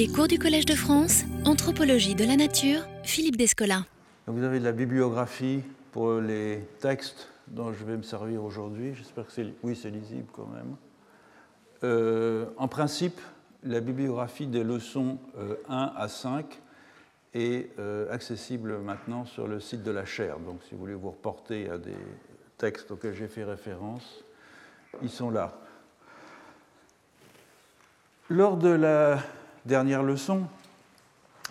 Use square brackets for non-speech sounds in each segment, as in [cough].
Les cours du Collège de France, Anthropologie de la Nature, Philippe Descola. Vous avez de la bibliographie pour les textes dont je vais me servir aujourd'hui. J'espère que c'est oui, lisible quand même. Euh, en principe, la bibliographie des leçons 1 euh, à 5 est euh, accessible maintenant sur le site de la chaire. Donc si vous voulez vous reporter à des textes auxquels j'ai fait référence, ils sont là. Lors de la dernière leçon,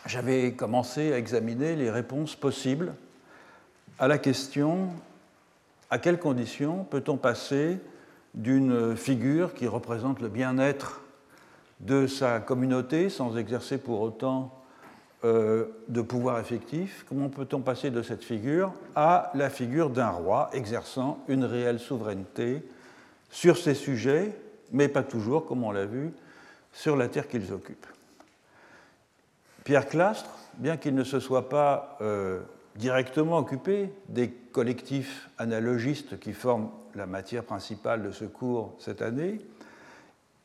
j'avais commencé à examiner les réponses possibles à la question à quelles conditions peut-on passer d'une figure qui représente le bien-être de sa communauté sans exercer pour autant euh, de pouvoir effectif, comment peut-on passer de cette figure à la figure d'un roi exerçant une réelle souveraineté sur ses sujets, mais pas toujours, comme on l'a vu, sur la terre qu'ils occupent? Pierre Clastre, bien qu'il ne se soit pas euh, directement occupé des collectifs analogistes qui forment la matière principale de ce cours cette année,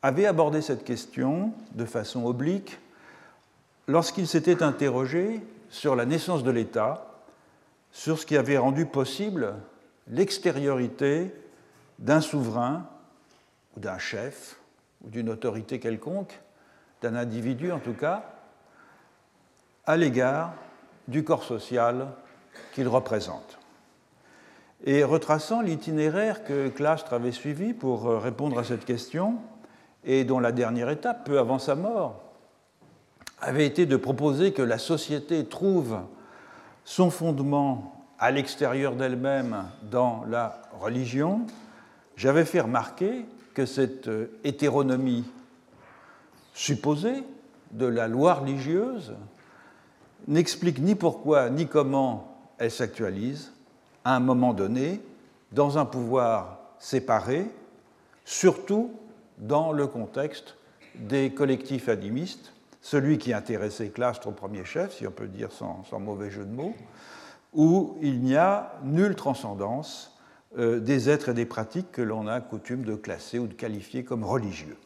avait abordé cette question de façon oblique lorsqu'il s'était interrogé sur la naissance de l'État, sur ce qui avait rendu possible l'extériorité d'un souverain ou d'un chef ou d'une autorité quelconque, d'un individu en tout cas, à l'égard du corps social qu'il représente. Et retraçant l'itinéraire que Clastre avait suivi pour euh, répondre à cette question, et dont la dernière étape, peu avant sa mort, avait été de proposer que la société trouve son fondement à l'extérieur d'elle-même dans la religion, j'avais fait remarquer que cette euh, hétéronomie supposée de la loi religieuse n'explique ni pourquoi ni comment elle s'actualise à un moment donné dans un pouvoir séparé, surtout dans le contexte des collectifs animistes, celui qui intéressait Clastre au premier chef, si on peut dire sans, mauvais jeu de mots, où il n'y a nulle transcendance euh, des êtres et des pratiques que l'on a coutume de classer ou de qualifier comme religieux.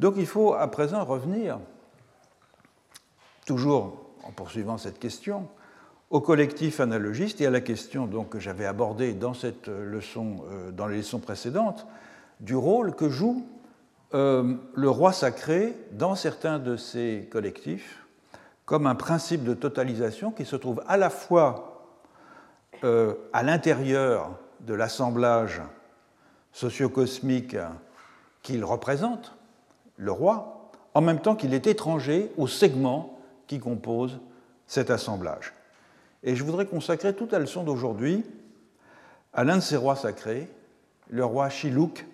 Donc il faut à présent revenir, toujours en poursuivant cette question, au collectif analogiste et à la question donc, que j'avais abordée dans cette leçon, euh, dans les leçons précédentes, du rôle que joue euh, le roi sacré dans certains de ces collectifs comme un principe de totalisation qui se trouve à la fois euh, à l'intérieur de l'assemblage sociocosmique qu'il représente, le roi, en même temps qu'il est étranger au segment qui compose cet assemblage. Et je voudrais consacrer toute la leçon d'aujourd'hui à l'un de ces rois sacrés, le roi Chilouk,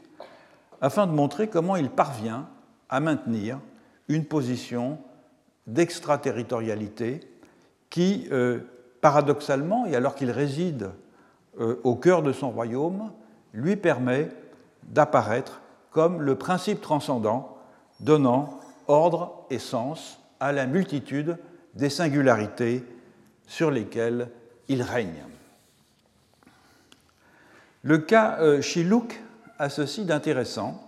afin de montrer comment il parvient à maintenir une position d'extraterritorialité qui, euh, paradoxalement, et alors qu'il réside euh, au cœur de son royaume, lui permet d'apparaître comme le principe transcendant donnant ordre et sens à la multitude des singularités sur lesquelles il règne. Le cas euh, Chilouk a ceci d'intéressant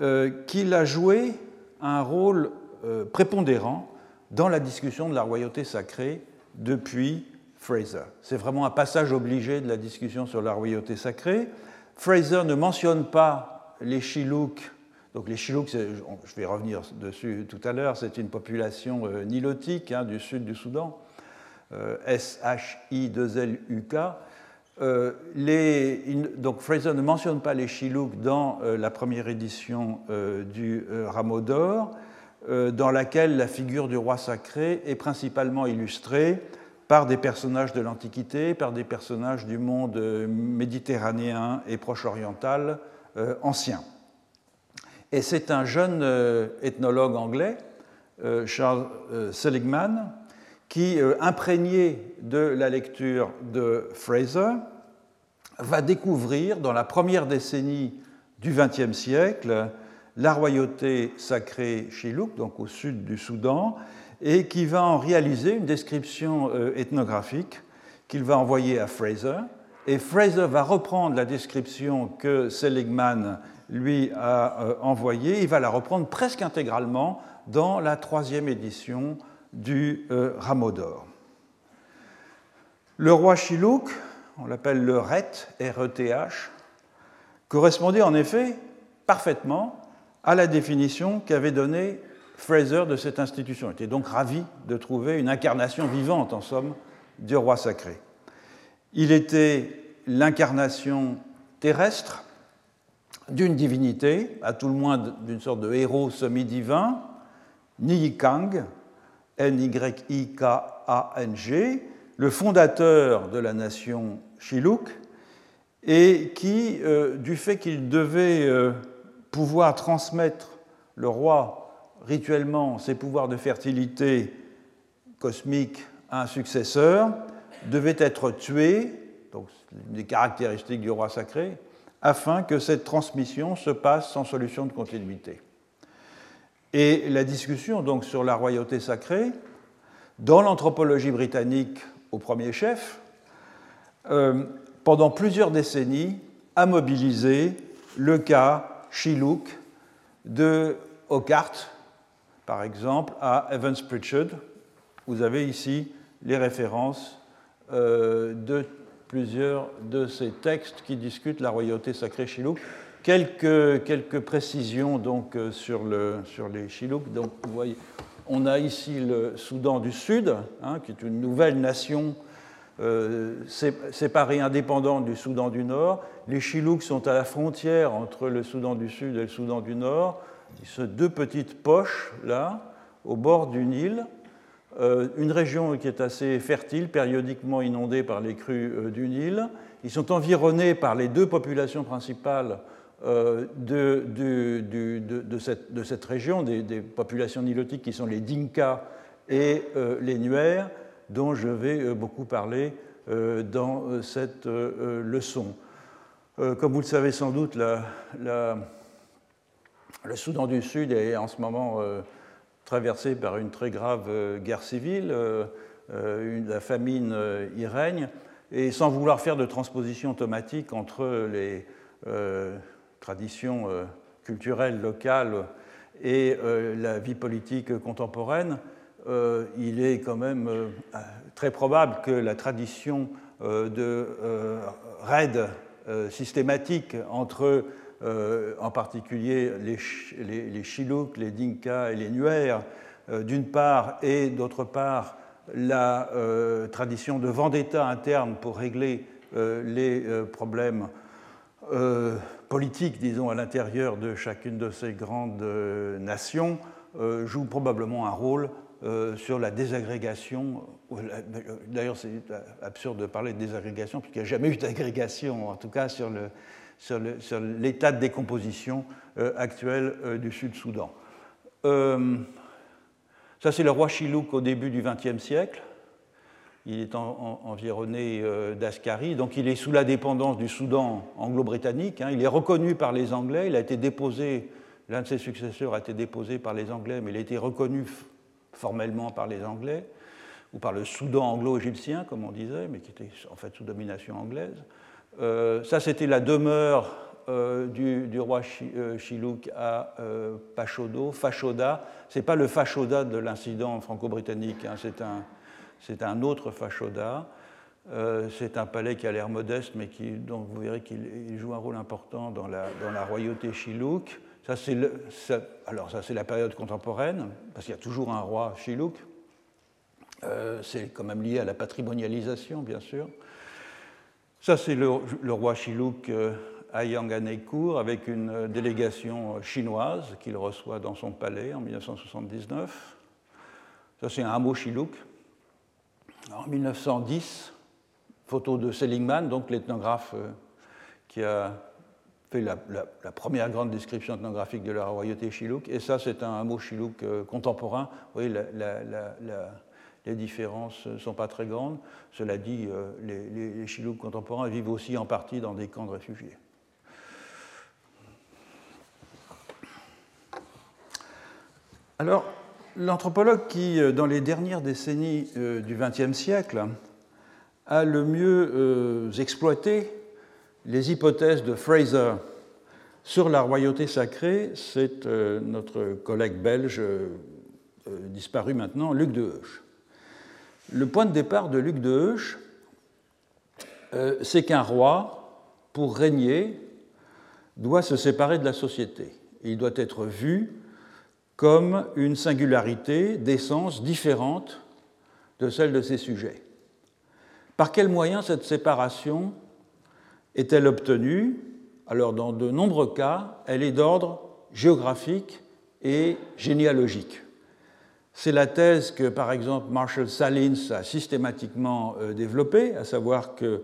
euh, qu'il a joué un rôle euh, prépondérant dans la discussion de la royauté sacrée depuis Fraser. C'est vraiment un passage obligé de la discussion sur la royauté sacrée. Fraser ne mentionne pas les Chilouks. Donc les Chilouks, je vais revenir dessus tout à l'heure, c'est une population euh, nilotique hein, du sud du Soudan, S-H-I-2-L-U-K, euh, donc Fraser ne mentionne pas les Chilouks dans euh, la première édition euh, du Rameau d'Or, dans laquelle la figure du roi sacré est principalement illustrée par des personnages de l'Antiquité, par des personnages du monde méditerranéen et proche-oriental ancien. Et c'est un jeune ethnologue anglais, Charles Seligman, qui, imprégné de la lecture de Fraser, va découvrir dans la première décennie du XXe siècle la royauté sacrée Chilouk, donc au sud du Soudan, et qui va en réaliser une description euh, ethnographique qu'il va envoyer à Fraser. Et Fraser va reprendre la description que Seligman lui a envoyée. Il va la reprendre presque intégralement dans la troisième édition du Rameau d'Or. Le roi Chilouk, on l'appelle le RET, R-E-T-H, correspondait en effet parfaitement à la définition qu'avait donnée Fraser de cette institution. Il était donc ravi de trouver une incarnation vivante, en somme, du roi sacré. Il était l'incarnation terrestre d'une divinité, à tout le moins d'une sorte de héros semi-divin, Niyikang, N-Y-I-K-A-N-G, le fondateur de la nation Shiluk, et qui, euh, du fait qu'il devait euh, pouvoir transmettre le roi rituellement ses pouvoirs de fertilité cosmique à un successeur, devait être tué, donc des caractéristiques du roi sacré, afin que cette transmission se passe sans solution de continuité. Et la discussion donc sur la royauté sacrée, dans l'anthropologie britannique au premier chef, euh, pendant plusieurs décennies, a mobilisé le cas Chiluk de Ockart, par exemple, à Evans Pritchard. Vous avez ici les références euh, de plusieurs de ces textes qui discutent la royauté sacrée Chiluk. Quelques, quelques précisions donc euh, sur, le, sur les Chiluk. Donc, vous voyez, on a ici le Soudan du Sud, hein, qui est une nouvelle nation euh, séparée indépendante du Soudan du Nord. Les Chilouks sont à la frontière entre le Soudan du Sud et le Soudan du Nord. Ces deux petites poches là, au bord du Nil, une région qui est assez fertile, périodiquement inondée par les crues euh, du Nil. Ils sont environnés par les deux populations principales euh, de, cette, région, des, populations nilotiques qui sont les Dinka et les Nuer, dont je vais beaucoup parler dans cette leçon. Comme vous le savez sans doute, le Soudan du Sud est en ce moment euh, traversé par une très grave euh, guerre civile, euh, la famine y règne, et sans vouloir faire de transposition automatique entre les traditions culturelles locales et la vie politique contemporaine, il est quand même très probable que la tradition de raid systématique entre euh, en particulier les, Chilouks, les Dinka et les Nuer, euh, d'une part, et d'autre part, la euh, tradition de vendetta interne pour régler les problèmes politiques, disons, à l'intérieur de chacune de ces grandes nations, joue probablement un rôle sur la désagrégation. D'ailleurs, c'est absurde de parler de désagrégation, puisqu'il n'y a jamais eu d'agrégation, en tout cas sur le, sur l'état de décomposition euh, actuel euh, du Sud-Soudan. Euh, ça, c'est le roi Chilouk au début du XXe siècle. Il est environné d'Askari, donc il est sous la dépendance du Soudan anglo-britannique. Hein. Il est reconnu par les Anglais, il a été déposé, l'un de ses successeurs a été déposé par les Anglais, mais il a été reconnu formellement par les Anglais, ou par le Soudan anglo-égyptien, comme on disait, mais qui était en fait sous domination anglaise. Euh, ça, c'était la demeure euh, du, roi euh, Chilouk à Pachodo, Fachoda. Ce n'est pas le Fachoda de l'incident franco-britannique, hein. c'est un, autre Fachoda. c'est un palais qui a l'air modeste, mais qui, vous verrez qu'il joue un rôle important dans la, royauté Chilouk. Ça, c'est alors ça, c'est la période contemporaine, parce qu'il y a toujours un roi Chilouk. c'est quand même lié à la patrimonialisation, bien sûr. Ça, c'est le, roi Chilouk euh, à Yanganekour avec une euh, délégation euh, chinoise qu'il reçoit dans son palais en 1979. Ça, c'est un hameau Chilouk. En 1910, photo de Seligman, donc l'ethnographe qui a fait la, première grande description ethnographique de la royauté Chilouk. Et ça, c'est un hameau Chilouk contemporain. Vous voyez, la, les différences ne sont pas très grandes. Cela dit, euh, les, les, contemporains vivent aussi en partie dans des camps de réfugiés. Alors, l'anthropologue qui, euh, dans les dernières décennies euh, du XXe siècle, a le mieux exploité les hypothèses de Fraser sur la royauté sacrée, c'est notre collègue belge, disparu maintenant, Luc de Heusch. Le point de départ de Luc de Heusch, c'est qu'un roi, pour régner, doit se séparer de la société. Il doit être vu comme une singularité d'essence différente de celle de ses sujets. Par quels moyens cette séparation est-elle obtenue? Alors, dans de nombreux cas, elle est d'ordre géographique et généalogique. C'est la thèse que, par exemple, Marshall Salins a systématiquement euh, développée, à savoir que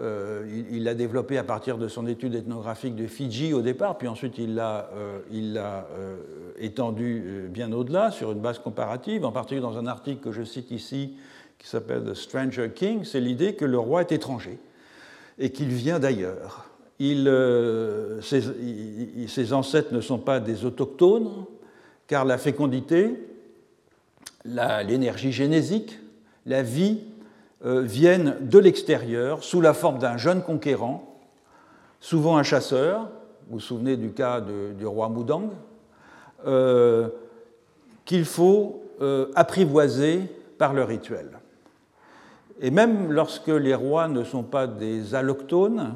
euh, l'a développé à partir de son étude ethnographique de Fidji au départ, puis ensuite il l'a euh, euh, étendu bien au-delà sur une base comparative, en particulier dans un article que je cite ici qui s'appelle The Stranger King, c'est l'idée que le roi est étranger et qu'il vient d'ailleurs. Ses, ancêtres ne sont pas des autochtones, car la fécondité, l'énergie génésique, la vie euh, viennent de l'extérieur sous la forme d'un jeune conquérant, souvent un chasseur, vous souvenez du cas du roi Moudang, euh, qu'il faut euh, apprivoiser par le rituel. Et même lorsque les rois ne sont pas des allochtones,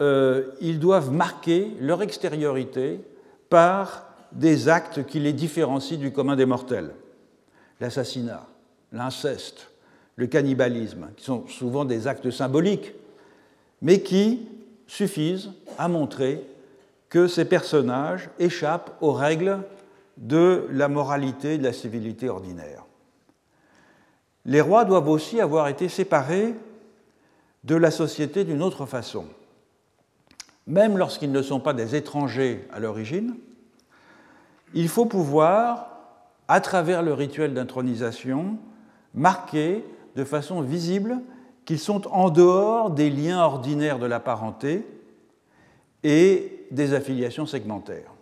ils doivent marquer leur extériorité par des actes qui les différencient du commun des mortels. L'assassinat, l'inceste, le cannibalisme, qui sont souvent des actes symboliques, mais qui suffisent à montrer que ces personnages échappent aux règles de la moralité et de la civilité ordinaire. Les rois doivent aussi avoir été séparés de la société d'une autre façon. Même lorsqu'ils ne sont pas des étrangers à l'origine, il faut pouvoir, à travers le rituel d'intronisation, marquer de façon visible qu'ils sont en dehors des liens ordinaires de la parenté et des affiliations segmentaires.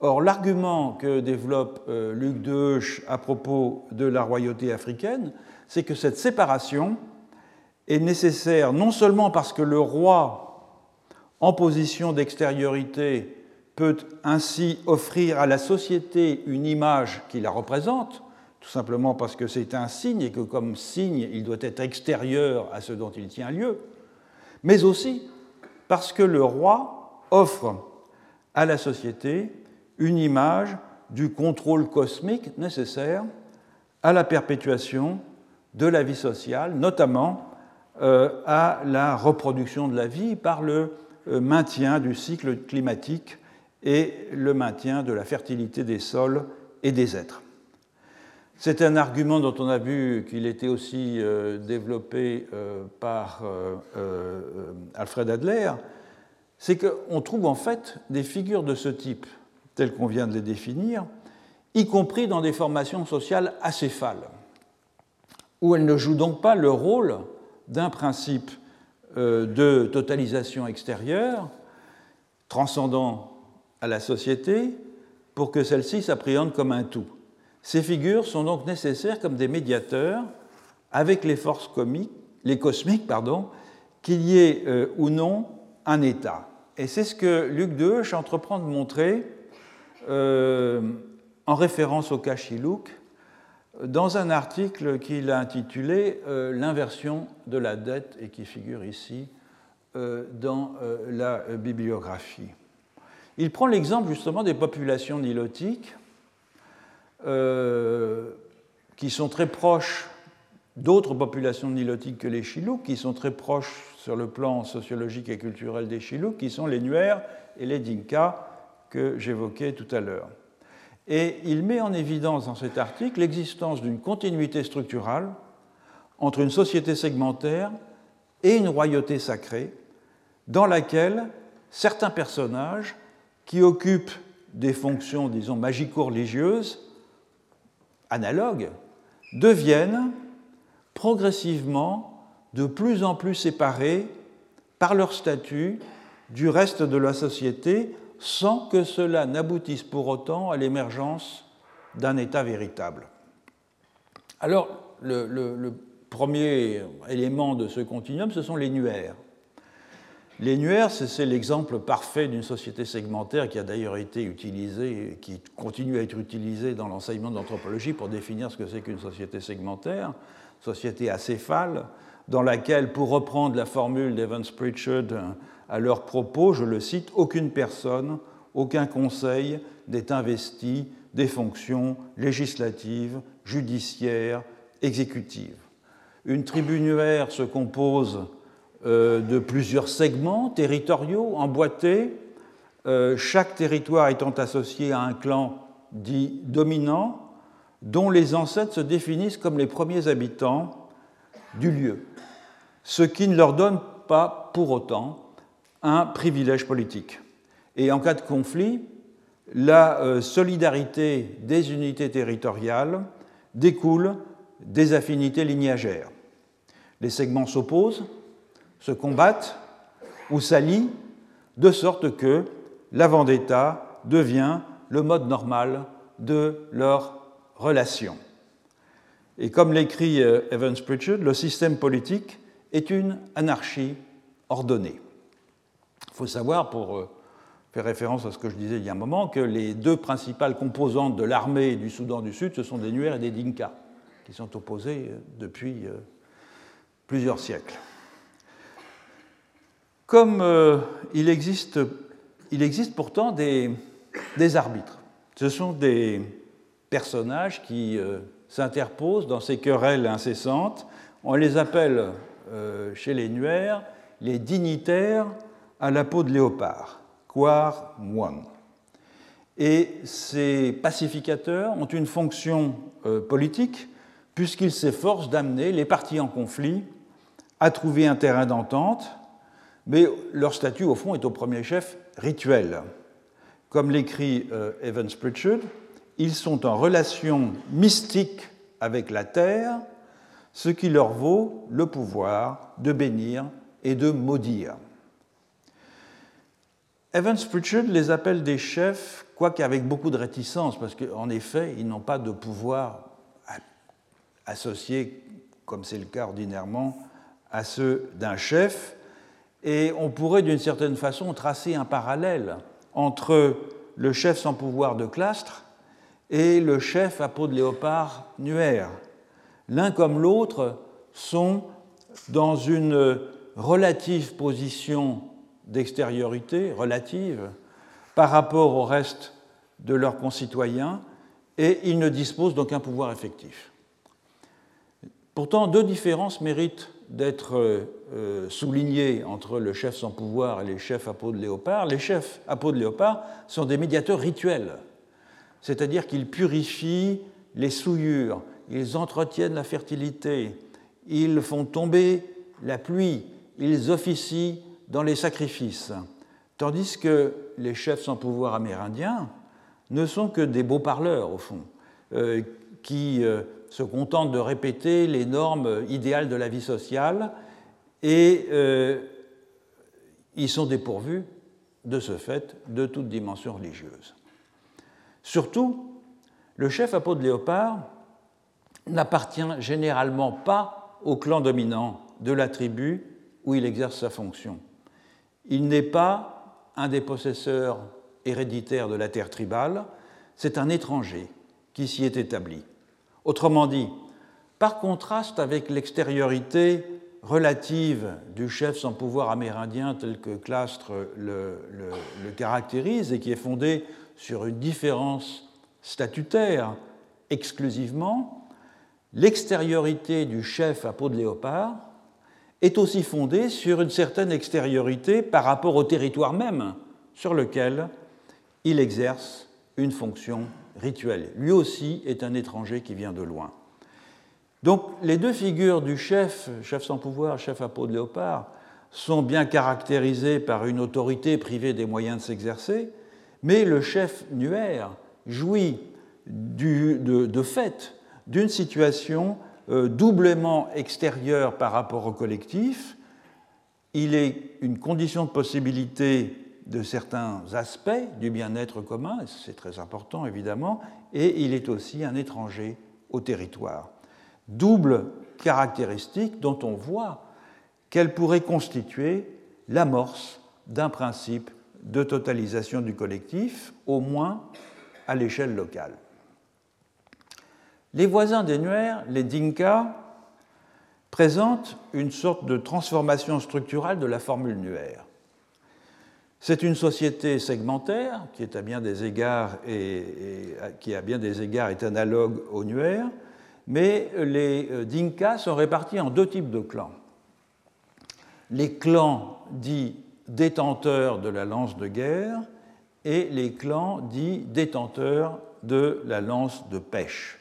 Or, l'argument que développe euh, Luc de à propos de la royauté africaine, c'est que cette séparation est nécessaire non seulement parce que le roi, en position d'extériorité, peut ainsi offrir à la société une image qui la représente, tout simplement parce que c'est un signe et que comme signe, il doit être extérieur à ce dont il tient lieu, mais aussi parce que le roi offre à la société une image du contrôle cosmique nécessaire à la perpétuation de la vie sociale, notamment euh, à la reproduction de la vie par le euh, maintien du cycle climatique et le maintien de la fertilité des sols et des êtres. C'est un argument dont on a vu qu'il était aussi euh, développé euh, par euh, Alfred Adler, c'est qu'on trouve en fait des figures de ce type, telles qu'on vient de les définir, y compris dans des formations sociales acéphales, où elles ne jouent donc pas le rôle d'un principe de totalisation extérieure, transcendant à la société, pour que celle-ci s'appréhende comme un tout. Ces figures sont donc nécessaires comme des médiateurs avec les forces comiques, les cosmiques, pardon, qu'il y ait euh, ou non un État. Et c'est ce que Luc de entreprend de montrer euh, en référence au Cachilouk dans un article qu'il a intitulé euh, L'inversion de la dette et qui figure ici dans la bibliographie. Il prend l'exemple justement des populations nilotiques euh, qui sont très proches d'autres populations nilotiques que les Chilouks, qui sont très proches sur le plan sociologique et culturel des Chilouks, qui sont les Nuers et les Dinka que j'évoquais tout à l'heure. Et il met en évidence dans cet article l'existence d'une continuité structurale entre une société segmentaire et une royauté sacrée, dans laquelle certains personnages qui occupent des fonctions, disons, magico-religieuses analogues deviennent progressivement de plus en plus séparés par leur statut du reste de la société sans que cela n'aboutisse pour autant à l'émergence d'un État véritable. Alors, le, premier élément de ce continuum, ce sont les nuaires. Les c'est l'exemple parfait d'une société segmentaire qui a d'ailleurs été utilisée, qui continue à être utilisée dans l'enseignement d'anthropologie pour définir ce que c'est qu'une société segmentaire, société acéphale, dans laquelle, pour reprendre la formule d'Evans Pritchard à leur propos, je le cite, aucune personne, aucun conseil n'est investi des fonctions législatives, judiciaires, exécutives. Une tribunaire se compose euh, de plusieurs segments territoriaux emboîtés, euh, chaque territoire étant associé à un clan dit dominant, dont les ancêtres se définissent comme les premiers habitants du lieu, ce qui ne leur donne pas pour autant un privilège politique. Et en cas de conflit, la euh, solidarité des unités territoriales découle des affinités lignagères. Les segments s'opposent, se combattent ou s'allient, de sorte que la vendetta devient le mode normal de leur relation. Et comme l'écrit euh, Evans Pritchard, le système politique est une anarchie ordonnée. Il faut savoir, pour euh, faire référence à ce que je disais il y a un moment, que les deux principales composantes de l'armée du Soudan du Sud, ce sont des Nuers et des Dinka, qui sont opposés euh, depuis plusieurs siècles. Comme euh, il, existe, pourtant des, arbitres. Ce sont des personnages qui euh, s'interposent dans ces querelles incessantes. On les appelle euh, chez les Nuers les dignitaires à la peau de léopard, quar moine. Et ces pacificateurs ont une fonction politique puisqu'ils s'efforcent d'amener les parties en conflit à trouver un terrain d'entente mais leur statut, au fond, est au premier chef rituel. Comme l'écrit euh, Evans Pritchard, ils sont en relation mystique avec la terre, ce qui leur vaut le pouvoir de bénir et de maudire. Evans Pritchard les appelle des chefs, quoique avec beaucoup de réticence, parce qu'en effet, ils n'ont pas de pouvoir associé, comme c'est le cas ordinairement, à ceux d'un chef, et on pourrait d'une certaine façon tracer un parallèle entre le chef sans pouvoir de Clastre et le chef à peau de léopard Nuer. L'un comme l'autre sont dans une relative position d'extériorité, relative, par rapport au reste de leurs concitoyens, et ils ne disposent d'aucun pouvoir effectif. Pourtant, deux différences méritent d'être euh, soulignées entre le chef sans pouvoir et les chefs à peau de léopard. Les chefs à peau de léopard sont des médiateurs rituels, c'est-à-dire qu'ils purifient les souillures, ils entretiennent la fertilité, ils font tomber la pluie, ils officient dans les sacrifices. Tandis que les chefs sans pouvoir amérindiens ne sont que des beaux parleurs, au fond, euh, qui euh, se contentent de répéter les normes idéales de la vie sociale et euh, ils sont dépourvus, de ce fait, de toute dimension religieuse. Surtout, le chef à peau de léopard n'appartient généralement pas au clan dominant de la tribu où il exerce sa fonction. Il n'est pas un des possesseurs héréditaires de la terre tribale, c'est un étranger qui s'y est établi. Autrement dit, par contraste avec l'extériorité relative du chef sans pouvoir amérindien tel que Clastre le, caractérise et qui est fondée sur une différence statutaire exclusivement, l'extériorité du chef à peau de léopard est aussi fondée sur une certaine extériorité par rapport au territoire même sur lequel il exerce une fonction rituel. Lui aussi est un étranger qui vient de loin. Donc les deux figures du chef, chef sans pouvoir, chef à peau de léopard, sont bien caractérisées par une autorité privée des moyens de s'exercer, mais le chef nuaire jouit de, fait d'une situation euh, doublement extérieure par rapport au collectif. Il est une condition de possibilité de certains aspects du bien-être commun, c'est très important évidemment, et il est aussi un étranger au territoire. Double caractéristique dont on voit qu'elle pourrait constituer l'amorce d'un principe de totalisation du collectif, au moins à l'échelle locale. Les voisins des Nuer, les Dinka, présentent une sorte de transformation structurelle de la formule Nuer. C'est une société segmentaire qui est à bien des égards et, qui à bien des égards est analogue aux Nuer, mais les euh, Dinka sont répartis en deux types de clans. Les clans dits détenteurs de la lance de guerre et les clans dits détenteurs de la lance de pêche.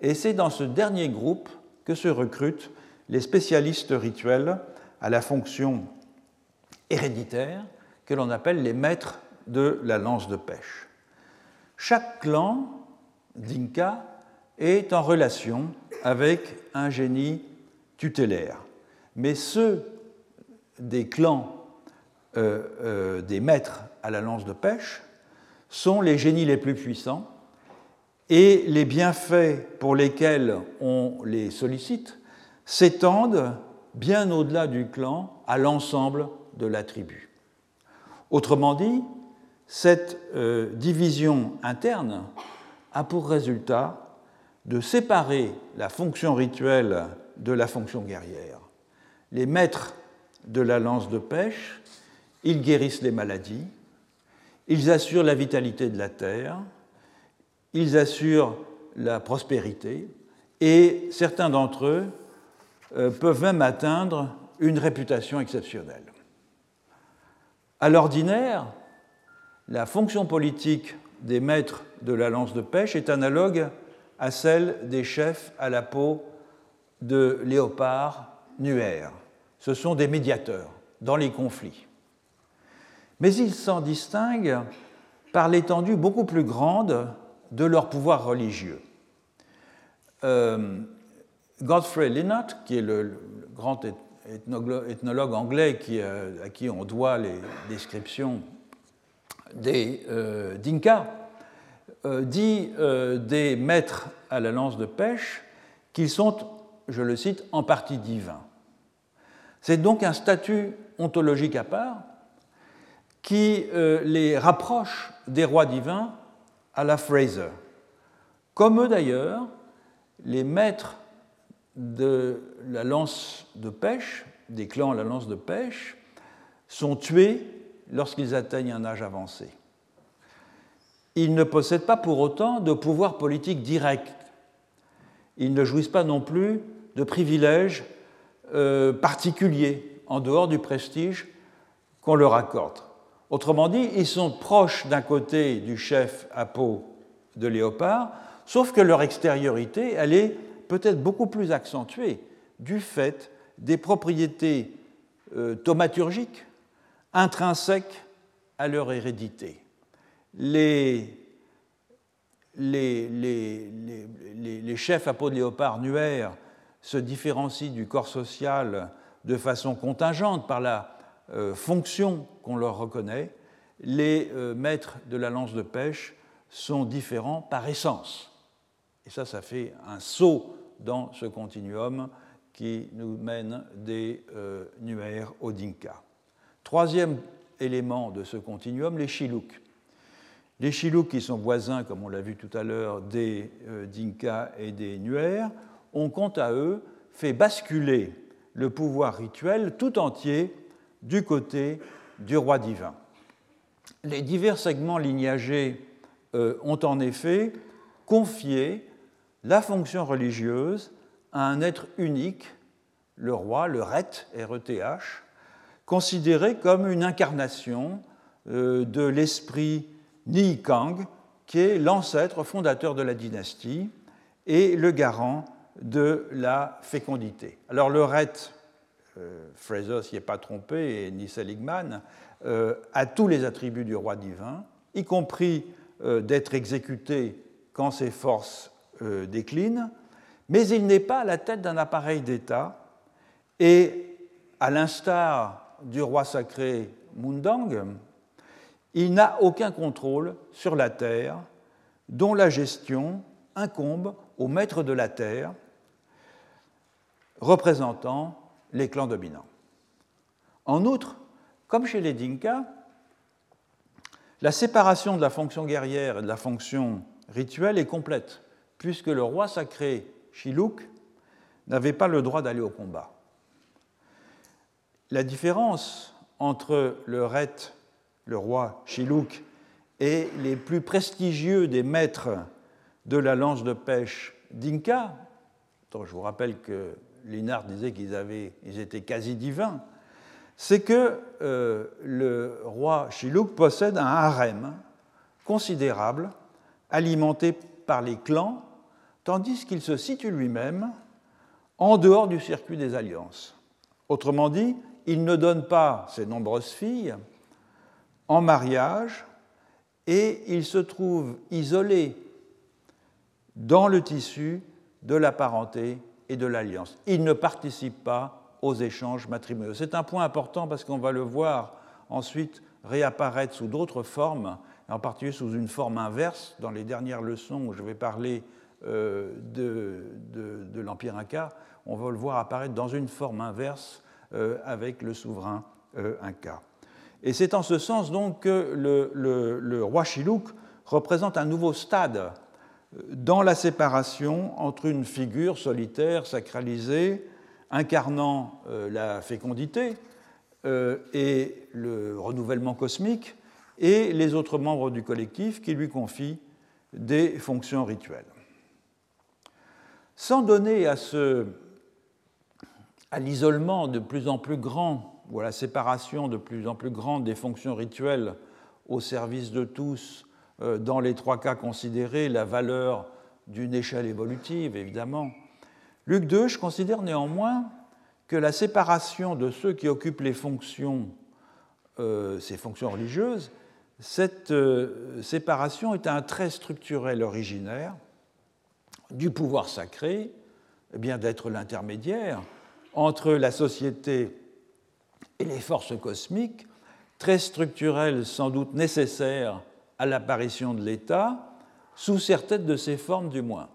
Et c'est dans ce dernier groupe que se recrutent les spécialistes rituels à la fonction héréditaire que l'on appelle les maîtres de la lance de pêche. Chaque clan d'Inca est en relation avec un génie tutélaire, mais ceux des clans euh, euh, des maîtres à la lance de pêche sont les génies les plus puissants et les bienfaits pour lesquels on les sollicite s'étendent bien au-delà du clan à l'ensemble de la tribu. Autrement dit, cette euh, division interne a pour résultat de séparer la fonction rituelle de la fonction guerrière. Les maîtres de la lance de pêche, ils guérissent les maladies, ils assurent la vitalité de la terre, ils assurent la prospérité, et certains d'entre eux euh, peuvent même atteindre une réputation exceptionnelle. À l'ordinaire, la fonction politique des maîtres de la lance de pêche est analogue à celle des chefs à la peau de léopard nuaire. Ce sont des médiateurs dans les conflits. Mais ils s'en distinguent par l'étendue beaucoup plus grande de leur pouvoir religieux. Euh, Godfrey qui est le, grand ethnologue anglais euh, à qui on doit les descriptions des euh, Dinka, dit des maîtres à la lance de pêche qu'ils sont, je le cite, en partie divins. C'est donc un statut ontologique à part qui les rapproche des rois divins à la Fraser. Comme eux d'ailleurs, les maîtres de la lance de pêche, des clans à la lance de pêche, sont tués lorsqu'ils atteignent un âge avancé. Ils ne possèdent pas pour autant de pouvoir politique direct. Ils ne jouissent pas non plus de privilèges euh, particuliers en dehors du prestige qu'on leur accorde. Autrement dit, ils sont proches d'un côté du chef à peau de léopard, sauf que leur extériorité, elle est peut-être beaucoup plus accentuée du fait des propriétés euh, thaumaturgiques intrinsèques à leur hérédité. Les, chefs à peau de léopard nuaires se différencient du corps social de façon contingente par la euh, fonction qu'on leur reconnaît, les euh, maîtres de la lance de pêche sont différents par essence. Et ça, ça fait un saut dans ce continuum qui nous mène des euh, Nuer au Dinka. Troisième élément de ce continuum, les Chilouks. Les Chilouks, qui sont voisins, comme on l'a vu tout à l'heure, des Dinka et des Nuer, ont quant à eux fait basculer le pouvoir rituel tout entier du côté du roi divin. Les divers segments lignagés euh, ont en effet confié la fonction religieuse à un être unique, le roi, le Ret, R-E-T-H, considéré comme une incarnation euh, de l'esprit Ni Kang, qui est l'ancêtre fondateur de la dynastie et le garant de la fécondité. Alors le Ret, euh, Fraser s'y est pas trompé, ni Seligman, euh, a tous les attributs du roi divin, y compris euh, d'être exécuté quand ses forces déclinent, mais il n'est pas à la tête d'un appareil d'État, et à l'instar du roi sacré Mundang, il n'a aucun contrôle sur la terre, dont la gestion incombe au maître de la terre, représentant les clans dominants. En outre, Comme chez les Dinka, la séparation de la fonction guerrière et de la fonction rituelle est complète, puisque le roi sacré Chiluk n'avait pas le droit d'aller au combat. La différence entre le Ret, le roi Chiluk, et les plus prestigieux des maîtres de la lance de pêche d'Inca, dont je vous rappelle que Linard disait qu'ils ils étaient quasi divins, c'est que euh, le roi Chiluk possède un harem considérable, alimenté par les clans, tandis qu'il se situe lui-même en dehors du circuit des alliances. Autrement dit, il ne donne pas ses nombreuses filles en mariage et il se trouve isolé dans le tissu de la parenté et de l'alliance. Il ne participe pas aux échanges matrimoniaux. C'est un point important parce qu'on va le voir ensuite réapparaître sous d'autres formes, en particulier sous une forme inverse dans les dernières leçons où je vais parler euh, de, l'Empire Inca. On va le voir apparaître dans une forme inverse euh, avec le souverain euh, Inca. Et c'est en ce sens donc que le, roi Chiluk représente un nouveau stade dans la séparation entre une figure solitaire, sacralisée, incarnant la fécondité et le renouvellement cosmique, et les autres membres du collectif qui lui confient des fonctions rituelles. Sans donner à, l'isolement de plus en plus grand ou à la séparation de plus en plus grande des fonctions rituelles au service de tous, euh, dans les trois cas considérés, la valeur d'une échelle évolutive, évidemment. Luc Deuche considère néanmoins que la séparation de ceux qui occupent les fonctions, euh, ces fonctions religieuses, cette euh, séparation est un trait structurel originaire du pouvoir sacré, eh bien d'être l'intermédiaire entre la société et les forces cosmiques, très structurelles, sans doute nécessaires à l'apparition de l'État, sous certaines de ses formes du moins.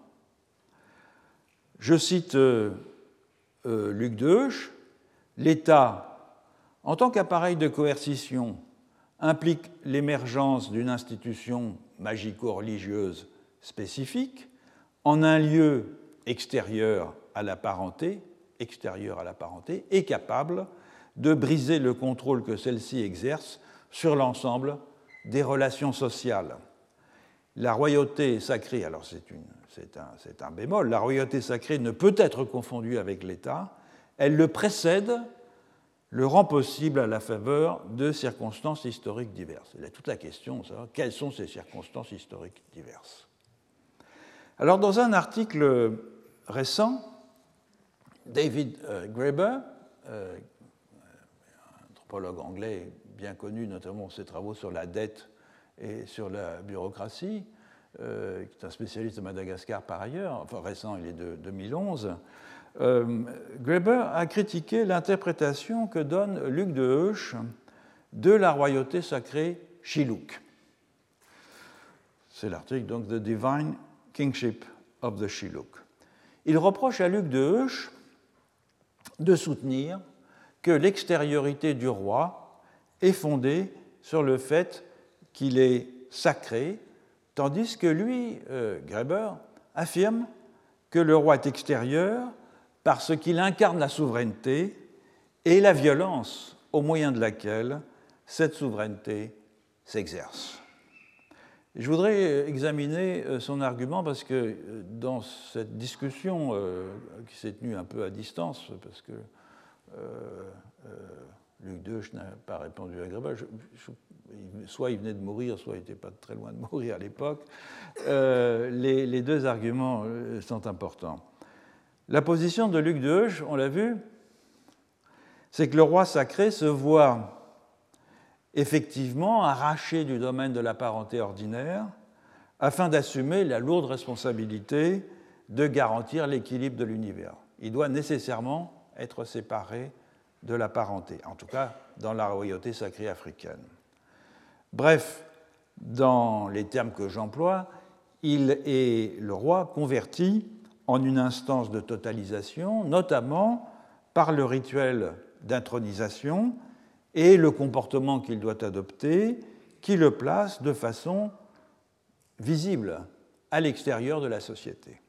Je cite euh, euh, Luc Deuche, l'État, en tant qu'appareil de coercition, implique l'émergence d'une institution magico-religieuse spécifique en un lieu extérieur à la parenté, extérieur à la parenté, et capable de briser le contrôle que celle-ci exerce sur l'ensemble des relations sociales. La royauté sacrée, alors c'est un, bémol, la royauté sacrée ne peut être confondue avec l'État, elle le précède, le rend possible à la faveur de circonstances historiques diverses. Il y a toute la question, savoir quelles sont ces circonstances historiques diverses. Alors dans un article récent, David euh, Graeber, euh, anthropologue anglais bien connu, notamment ses travaux sur la dette et sur la bureaucratie, euh, qui est un spécialiste de Madagascar par ailleurs, enfin récent, il est de 2011, euh, Greber a critiqué l'interprétation que donne Luc de Heusch de la royauté sacrée Chiluk. C'est l'article donc The Divine Kingship of the Shiluk. Il reproche à Luc de Heusch de soutenir que l'extériorité du roi est fondée sur le fait qu'il est sacré, tandis que lui, euh, affirme que le roi est extérieur parce qu'il incarne la souveraineté et la violence au moyen de laquelle cette souveraineté s'exerce. Je voudrais examiner euh, son argument parce que euh, dans cette discussion qui s'est tenue un peu à distance, parce que euh, euh, Luc Deuch n'a pas répondu à Gréba. soit il venait de mourir, soit il n'était pas très loin de mourir à l'époque. Euh, les, deux arguments sont importants. La position de Luc Deuch, on l'a vu, c'est que le roi sacré se voit effectivement arraché du domaine de la parenté ordinaire afin d'assumer la lourde responsabilité de garantir l'équilibre de l'univers. Il doit nécessairement être séparé de la parenté, en tout cas dans la royauté sacrée africaine. Bref, dans les termes que j'emploie, il est le roi converti en une instance de totalisation, notamment par le rituel d'intronisation et le comportement qu'il doit adopter qui le place de façon visible à l'extérieur de la société.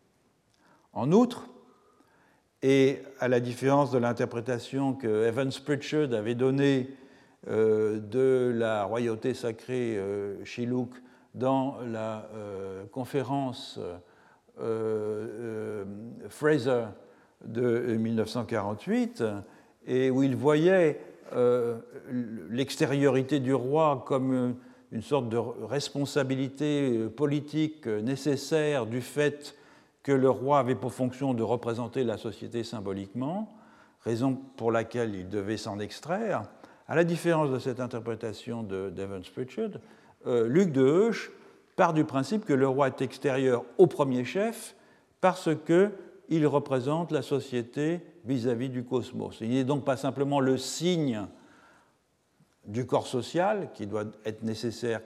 En outre, et à la différence de l'interprétation que Evans Pritchard avait donnée euh, de la royauté sacrée euh, dans la euh, conférence euh, Fraser de 1948, et où il voyait l'extériorité du roi comme une sorte de responsabilité politique nécessaire du fait que le roi avait pour fonction de représenter la société symboliquement, raison pour laquelle il devait s'en extraire. À la différence de cette interprétation de Devon Pritchard, euh, Luc de Heusch part du principe que le roi est extérieur au premier chef parce qu'il représente la société vis-à-vis du cosmos. Il n'est donc pas simplement le signe du corps social qui doit être nécessaire,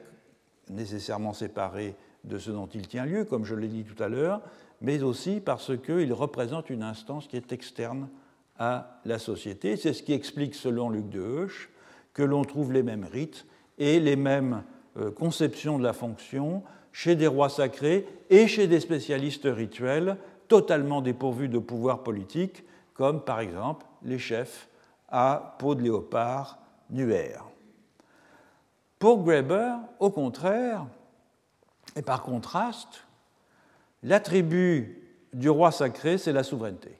nécessairement séparé de ce dont il tient lieu, comme je l'ai dit tout à l'heure, mais aussi parce qu'il représente une instance qui est externe à la société. C'est ce qui explique, selon Luc de Heusch, que l'on trouve les mêmes rites et les mêmes euh, conceptions de la fonction chez des rois sacrés et chez des spécialistes rituels totalement dépourvus de pouvoir politique, comme par exemple les chefs à peau de léopard nuaire. Pour Graeber, au contraire, et par contraste, L'attribut du roi sacré, c'est la souveraineté,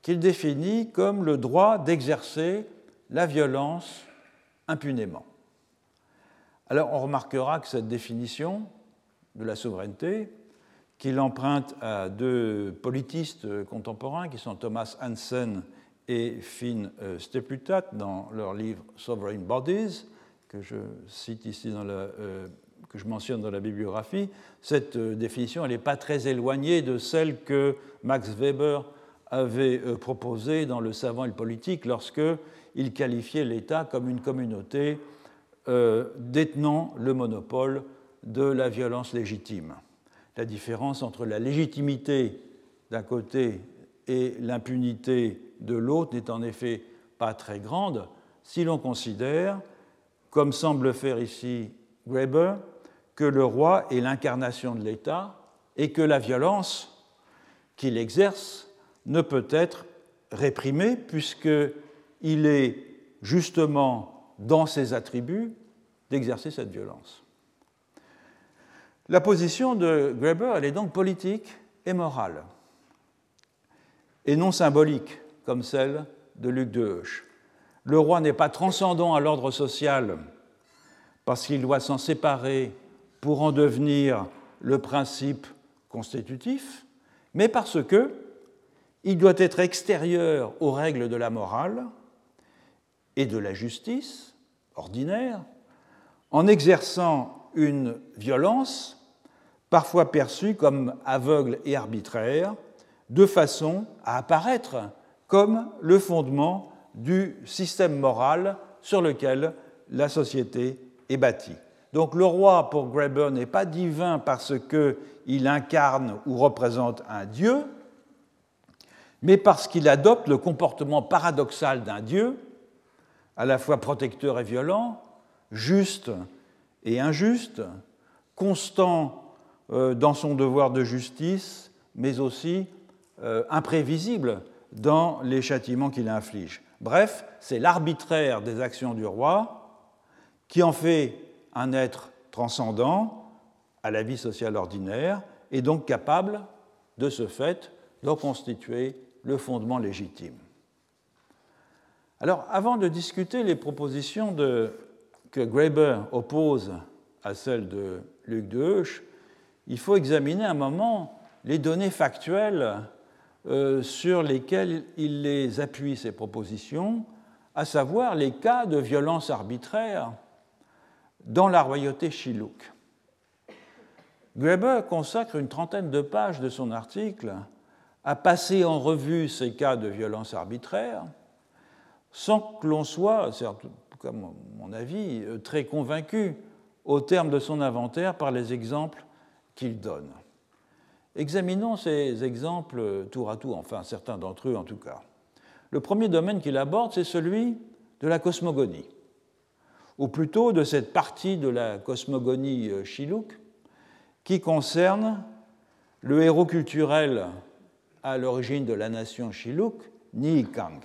qu'il définit comme le droit d'exercer la violence impunément. Alors on remarquera que cette définition de la souveraineté, qu'il emprunte à deux politistes contemporains qui sont Thomas Hansen et Finn euh, Steplutat dans leur livre Sovereign Bodies, que je cite ici dans la euh, que je mentionne dans la bibliographie, cette euh, définition n'est pas très éloignée de celle que Max Weber avait euh, proposée dans Le savant et le politique lorsqu'il qualifiait l'État comme une communauté euh, détenant le monopole de la violence légitime. La différence entre la légitimité d'un côté et l'impunité de l'autre n'est en effet pas très grande si l'on considère, comme semble faire ici Weber, que le roi est l'incarnation de l'État et que la violence qu'il exerce ne peut être réprimée puisqu'il est justement dans ses attributs d'exercer cette violence. La position de Graeber, elle est donc politique et morale, et non symbolique comme celle de Luc de Heusch. Le roi n'est pas transcendant à l'ordre social parce qu'il doit s'en séparer pour en devenir le principe constitutif, mais parce que il doit être extérieur aux règles de la morale et de la justice ordinaire, en exerçant une violence parfois perçue comme aveugle et arbitraire, de façon à apparaître comme le fondement du système moral sur lequel la société est bâtie. Donc le roi, pour Graeber, n'est pas divin parce qu'il incarne ou représente un dieu, mais parce qu'il adopte le comportement paradoxal d'un dieu, à la fois protecteur et violent, juste et injuste, constant euh, dans son devoir de justice, mais aussi euh, imprévisible dans les châtiments qu'il inflige. Bref, c'est l'arbitraire des actions du roi qui en fait un être transcendant à la vie sociale ordinaire et donc capable, de ce fait, de constituer le fondement légitime. Alors, avant de discuter les propositions de, que Graeber oppose à celles de Luc de Heusch, il faut examiner un moment les données factuelles euh, sur lesquelles il les appuie, ces propositions, à savoir les cas de violence arbitraire dans la royauté Chilouk. Graeber consacre une trentaine de pages de son article à passer en revue ces cas de violence arbitraire, sans que l'on soit, cas mon avis, très convaincu au terme de son inventaire par les exemples qu'il donne. Examinons ces exemples tour à tour, enfin certains d'entre eux en tout cas. Le premier domaine qu'il aborde, c'est celui de la cosmogonie. ou plutôt de cette partie de la cosmogonie Chiluk qui concerne le héros culturel à l'origine de la nation Chiluk, Kang.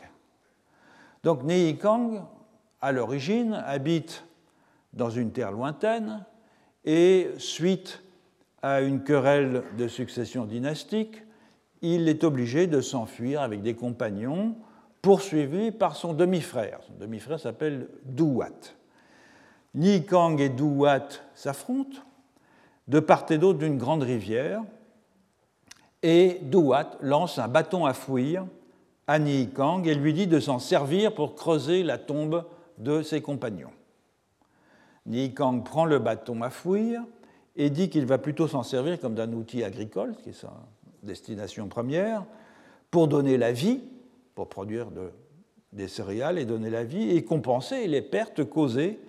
Donc Kang, à l'origine, habite dans une terre lointaine et, suite à une querelle de succession dynastique, il est obligé de s'enfuir avec des compagnons poursuivis par son demi-frère. Son demi-frère s'appelle Duwat. Kang et Duwat s'affrontent de part et d'autre d'une grande rivière, et Duwat lance un bâton à fouir à Kang et lui dit de s'en servir pour creuser la tombe de ses compagnons. Kang prend le bâton à fouir et dit qu'il va plutôt s'en servir comme d'un outil agricole, qui est sa destination première, pour donner la vie, pour produire des céréales et donner la vie, et compenser les pertes causées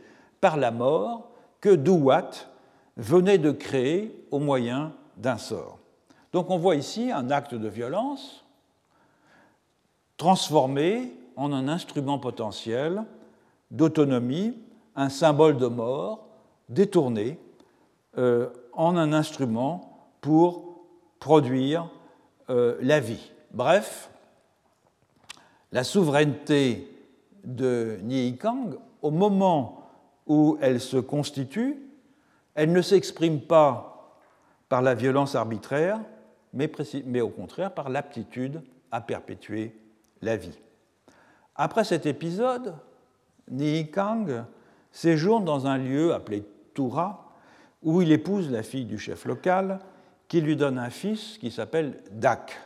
par la mort que Duwat venait de créer au moyen d'un sort. Donc on voit ici un acte de violence transformé en un instrument potentiel d'autonomie, un symbole de mort détourné euh, en un instrument pour produire euh, la vie. Bref, la souveraineté de Kang, au moment où elle se constitue, elle ne s'exprime pas par la violence arbitraire, mais, mais au contraire par l'aptitude à perpétuer la vie. Après cet épisode, Kang séjourne dans un lieu appelé Toura, où il épouse la fille du chef local, qui lui donne un fils qui s'appelle Dak.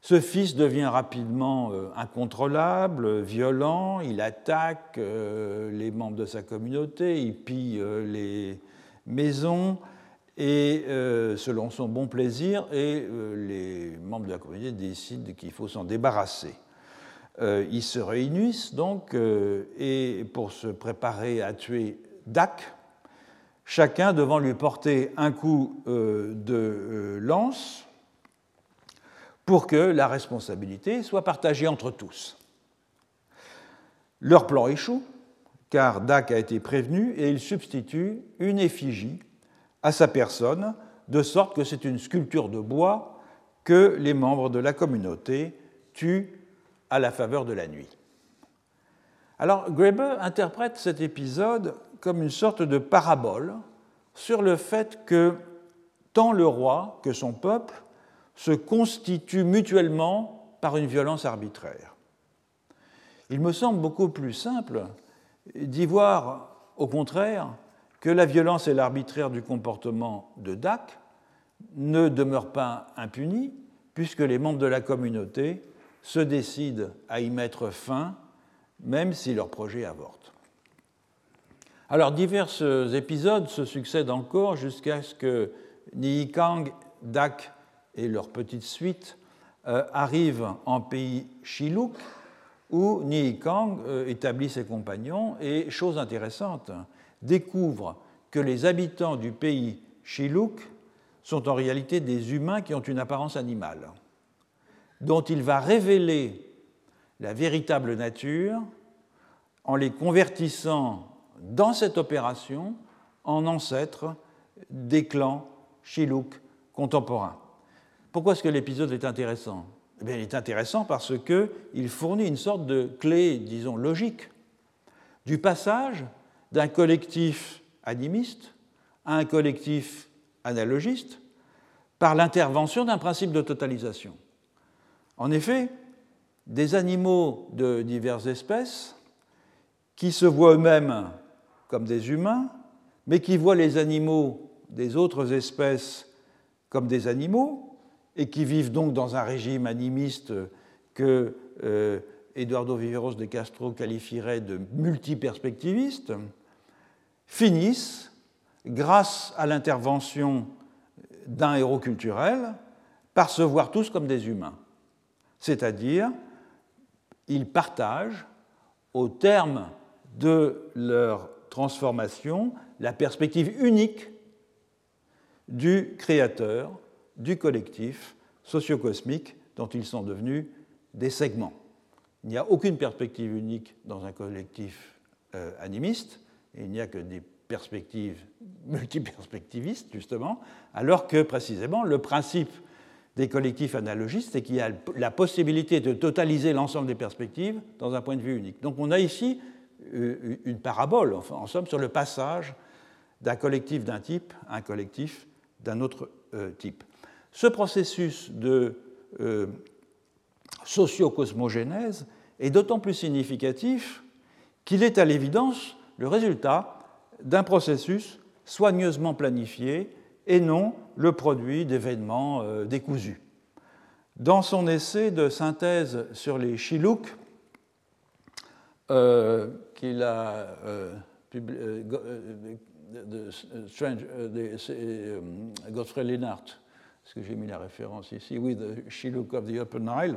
Ce fils devient rapidement euh, incontrôlable, violent, il attaque euh, les membres de sa communauté, il pille euh, les maisons, et selon son bon plaisir, et les membres de la communauté décident qu'il faut s'en débarrasser. Ils se réunissent donc, et pour se préparer à tuer Dak, chacun devant lui porter un coup euh, de euh, lance pour que la responsabilité soit partagée entre tous. Leur plan échoue, car Dak a été prévenu et il substitue une effigie à sa personne, de sorte que c'est une sculpture de bois que les membres de la communauté tuent à la faveur de la nuit. Alors Graeber interprète cet épisode comme une sorte de parabole sur le fait que tant le roi que son peuple se constituent mutuellement par une violence arbitraire. Il me semble beaucoup plus simple d'y voir, au contraire, que la violence et l'arbitraire du comportement de Dak ne demeurent pas impunis, puisque les membres de la communauté se décident à y mettre fin, même si leur projet avorte. Alors, divers épisodes se succèdent encore jusqu'à ce que Kang, Dak et leur petite suite euh, arrivent en pays Chiluk, où Kang euh, établit ses compagnons et, chose intéressante, découvre que les habitants du pays Chiluk sont en réalité des humains qui ont une apparence animale, dont il va révéler la véritable nature en les convertissant dans cette opération en ancêtre des clans Chiluk contemporains. Pourquoi est-ce que l'épisode est intéressant? Eh Il est intéressant parce qu'il fournit une sorte de clé, disons, logique du passage d'un collectif animiste à un collectif analogiste par l'intervention d'un principe de totalisation. En effet, des animaux de diverses espèces qui se voient eux-mêmes comme des humains, mais qui voient les animaux des autres espèces comme des animaux, et qui vivent donc dans un régime animiste que euh, Eduardo Viveros de Castro qualifierait de multiperspectiviste, finissent, grâce à l'intervention d'un héros culturel, par se voir tous comme des humains. C'est-à-dire, ils partagent, au terme de leur transformation, la perspective unique du créateur, du collectif sociocosmique dont ils sont devenus des segments. Il n'y a aucune perspective unique dans un collectif euh, animiste, il n'y a que des perspectives [laughs] multiperspectivistes, justement, alors que précisément le principe des collectifs analogistes, c'est qu'il y a la possibilité de totaliser l'ensemble des perspectives dans un point de vue unique. Donc on a ici euh, une parabole, en somme, sur le passage d'un collectif d'un type à un collectif d'un autre euh, type. Ce processus de euh, socio-cosmogénèse est d'autant plus significatif qu'il est à l'évidence le résultat d'un processus soigneusement planifié et non le produit d'événements euh, décousus. Dans son essai de synthèse sur les Chiluk, euh, qu'il a euh, publié, Strange, Godfrey est-ce que j'ai mis la référence ici Oui, The Chiluk of the Upper Nile.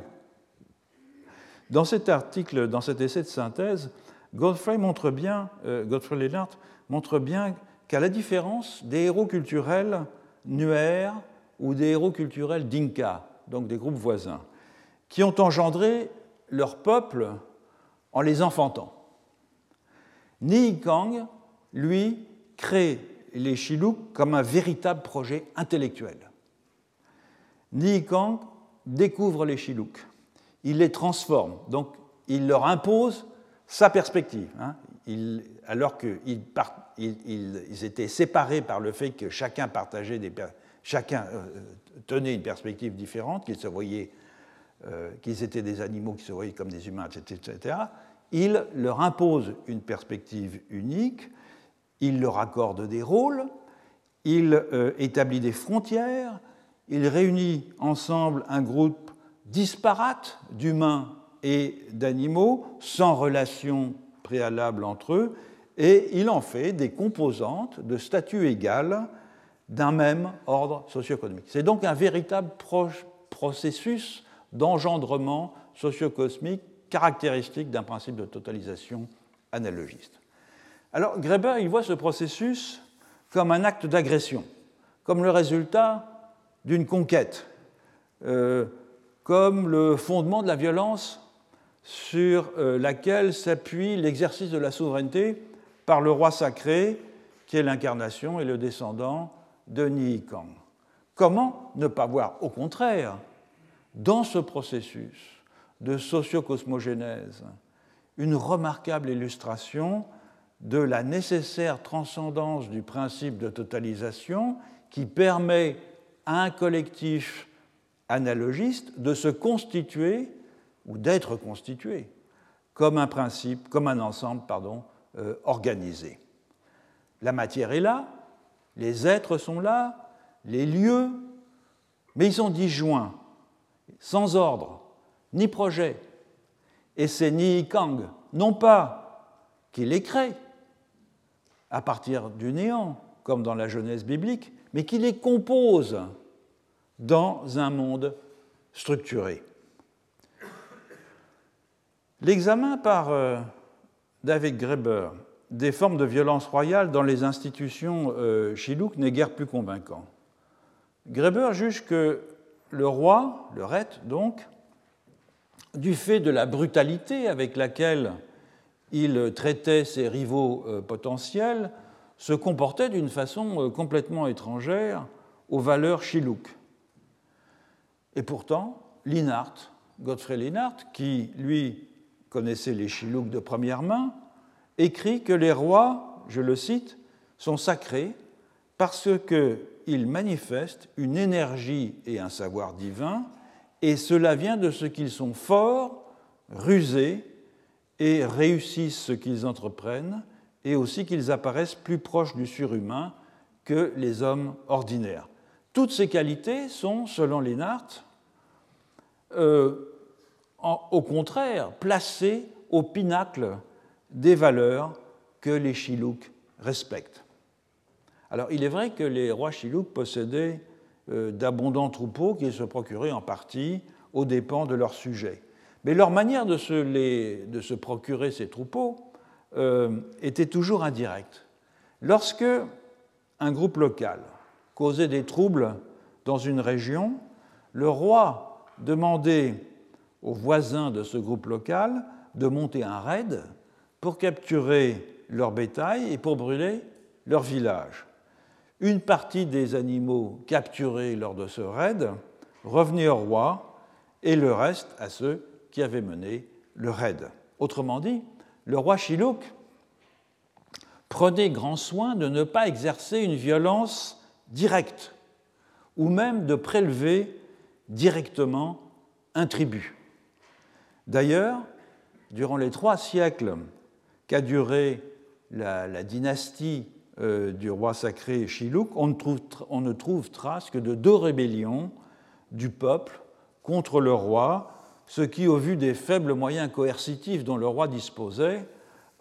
Dans cet article, dans cet essai de synthèse, Godfrey montre bien, Godfrey Lennart montre bien qu'à la différence des héros culturels nuer ou des héros culturels d'inka, donc des groupes voisins, qui ont engendré leur peuple en les enfantant. Ni Kang, lui, crée les Chiluk comme un véritable projet intellectuel. Ni Kang découvre les Chiluk, il les transforme, donc il leur impose sa perspective. Hein alors qu'ils ils, étaient séparés par le fait que chacun partageait chacun euh, tenait une perspective différente, qu'ils se voyaient, euh, qu'ils étaient des animaux qui se voyaient comme des humains, etc., il leur impose une perspective unique, il leur accorde des rôles, il euh, établit des frontières, il réunit ensemble un groupe disparate d'humains et d'animaux sans relation préalables entre eux, et il en fait des composantes de statut égal d'un même ordre socio-économique. C'est donc un véritable processus d'engendrement socio-cosmique caractéristique d'un principe de totalisation analogiste. Alors Greber, il voit ce processus comme un acte d'agression, comme le résultat d'une conquête, euh, comme le fondement de la violence sur euh, laquelle s'appuie l'exercice de la souveraineté par le roi sacré, qui est l'incarnation et le descendant de Kang. Comment ne pas voir, au contraire, dans ce processus de socio-cosmogénèse, une remarquable illustration de la nécessaire transcendance du principe de totalisation qui permet à un collectif analogiste de se constituer ou d'être constitué comme un principe, comme un ensemble pardon, euh, organisé. La matière est là, les êtres sont là, les lieux, mais ils sont disjoints, sans ordre, ni projet. Et c'est Ni Kang, non pas qui les crée à partir du néant, comme dans la jeunesse biblique, mais qui les compose dans un monde structuré. L'examen par euh, David Graeber des formes de violence royale dans les institutions euh, chilouk n'est guère plus convaincant. Graeber juge que le roi, le ret donc, du fait de la brutalité avec laquelle il traitait ses rivaux euh, potentiels, se comportait d'une façon complètement étrangère aux valeurs chilouk. Et pourtant, Linhart, Godfrey Linhart, qui lui connaissez les Chilouks de première main, écrit que les rois, je le cite, sont sacrés parce qu'ils manifestent une énergie et un savoir divin, et cela vient de ce qu'ils sont forts, rusés, et réussissent ce qu'ils entreprennent, et aussi qu'ils apparaissent plus proches du surhumain que les hommes ordinaires. Toutes ces qualités sont, selon Lénart, euh, au contraire placé au pinacle des valeurs que les Chilouks respectent. Alors il est vrai que les rois Chilouks possédaient euh, d'abondants troupeaux qu'ils se procuraient en partie aux dépens de leurs sujets. Mais leur manière de se, procurer ces troupeaux euh, était toujours indirecte. Lorsque un groupe local causait des troubles dans une région, le roi demandait aux voisins de ce groupe local de monter un raid pour capturer leur bétail et pour brûler leur village. Une partie des animaux capturés lors de ce raid revenait au roi et le reste à ceux qui avaient mené le raid. Autrement dit, le roi Chilouk prenait grand soin de ne pas exercer une violence directe ou même de prélever directement un tribut. D'ailleurs, durant les trois siècles qu'a duré la, dynastie euh, du roi sacré Chilouk, on ne, trouve, on ne trouve trace que de deux rébellions du peuple contre le roi, ce qui, au vu des faibles moyens coercitifs dont le roi disposait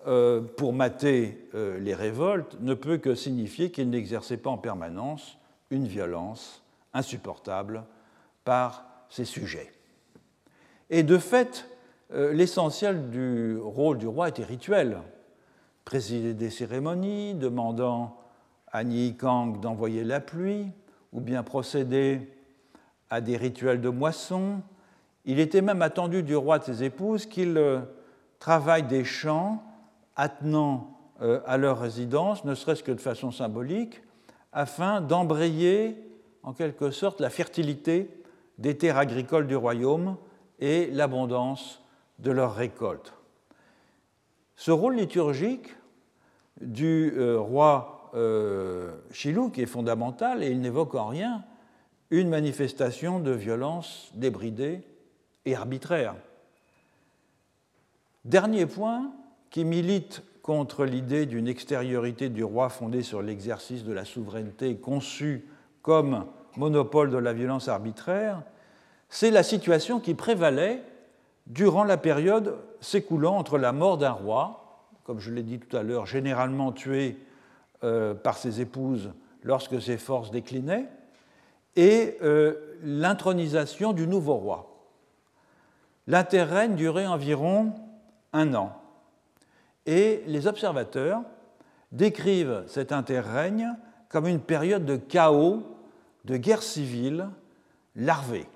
euh, pour mater euh, les révoltes, ne peut que signifier qu'il n'exerçait pas en permanence une violence insupportable par ses sujets. Et de fait, l'essentiel du rôle du roi était rituel. Présider des cérémonies, demandant à Ni Kang d'envoyer la pluie, ou bien procéder à des rituels de moisson. Il était même attendu du roi de ses épouses qu'il euh, travaille des champs attenant euh, à leur résidence, ne serait-ce que de façon symbolique, afin d'embrayer en quelque sorte la fertilité des terres agricoles du royaume et l'abondance de leur récolte. Ce rôle liturgique du euh, roi euh, Chilouk est fondamental et il n'évoque en rien une manifestation de violence débridée et arbitraire. Dernier point qui milite contre l'idée d'une extériorité du roi fondée sur l'exercice de la souveraineté conçue comme monopole de la violence arbitraire, c'est la situation qui prévalait durant la période s'écoulant entre la mort d'un roi, comme je l'ai dit tout à l'heure, généralement tué euh, par ses épouses lorsque ses forces déclinaient, et euh, l'intronisation du nouveau roi. L'interrègne durait environ un an. Et les observateurs décrivent cet interrègne comme une période de chaos, de guerre civile larvée.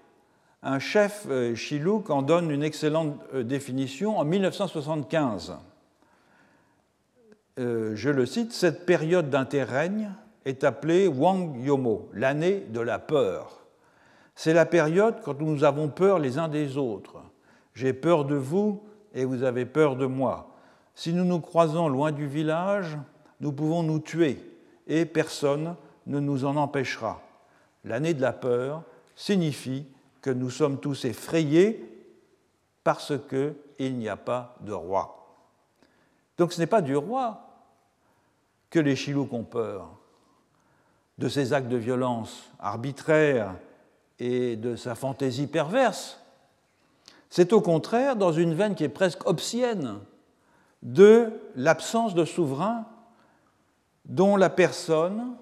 Un chef euh, Chilouk en donne une excellente euh, définition en 1975. Euh, je le cite, cette période d'interrègne est appelée Wang Yomo, l'année de la peur. C'est la période quand nous avons peur les uns des autres. J'ai peur de vous et vous avez peur de moi. Si nous nous croisons loin du village, nous pouvons nous tuer et personne ne nous en empêchera. L'année de la peur signifie que nous sommes tous effrayés parce qu'il n'y a pas de roi. Donc ce n'est pas du roi que les Chilouks ont peur, de ses actes de violence arbitraires et de sa fantaisie perverse. C'est au contraire dans une veine qui est presque obscienne de l'absence de souverain dont la personne,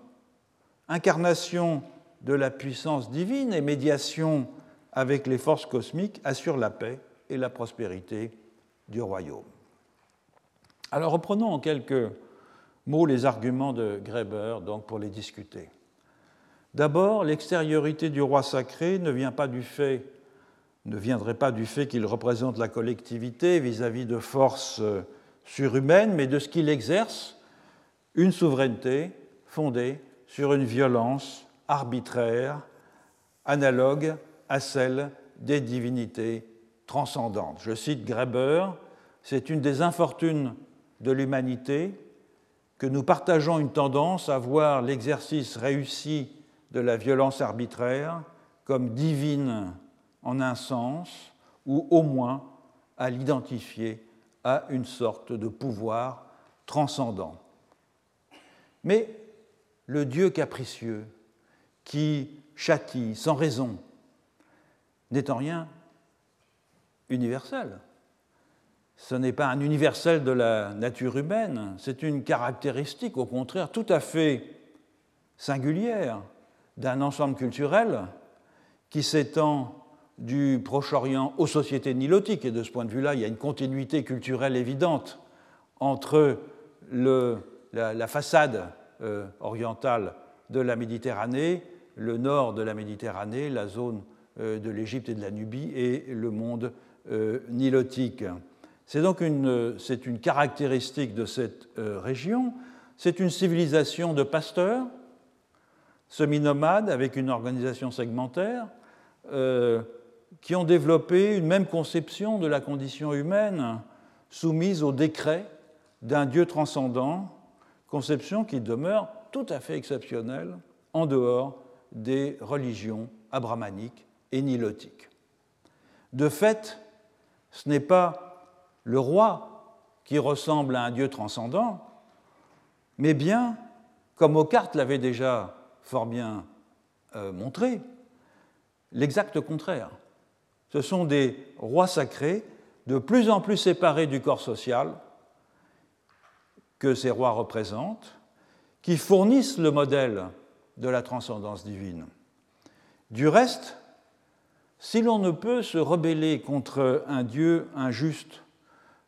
incarnation de la puissance divine et médiation avec les forces cosmiques assure la paix et la prospérité du royaume. Alors reprenons en quelques mots les arguments de Greber donc pour les discuter. D'abord, l'extériorité du roi sacré ne vient pas du fait ne viendrait pas du fait qu'il représente la collectivité vis-à-vis -vis de forces euh, surhumaines, mais de ce qu'il exerce une souveraineté fondée sur une violence arbitraire, analogue à celle des divinités transcendantes. Je cite Greber, c'est une des infortunes de l'humanité que nous partageons une tendance à voir l'exercice réussi de la violence arbitraire comme divine en un sens, ou au moins à l'identifier à une sorte de pouvoir transcendant. Mais le Dieu capricieux qui châtie sans raison n'est en rien universel. Ce n'est pas un universel de la nature humaine, c'est une caractéristique, au contraire, tout à fait singulière d'un ensemble culturel qui s'étend du Proche-Orient aux sociétés nilotiques. Et de ce point de vue-là, il y a une continuité culturelle évidente entre la, façade euh, orientale de la Méditerranée, le nord de la Méditerranée, la zone de l'Égypte et de la Nubie et le monde euh, nilotique. C'est donc une, une, caractéristique de cette région. C'est une civilisation de pasteurs, semi-nomades, avec une organisation segmentaire, qui ont développé une même conception de la condition humaine soumise au décret d'un Dieu transcendant, conception qui demeure tout à fait exceptionnelle en dehors des religions abrahmaniques et nilotiques. De fait, ce n'est pas le roi qui ressemble à un Dieu transcendant, mais bien, comme Ockart l'avait déjà fort bien euh, montré, l'exact contraire. Ce sont des rois sacrés de plus en plus séparés du corps social que ces rois représentent, qui fournissent le modèle de la transcendance divine. Du reste, si l'on ne peut se rebeller contre un Dieu injuste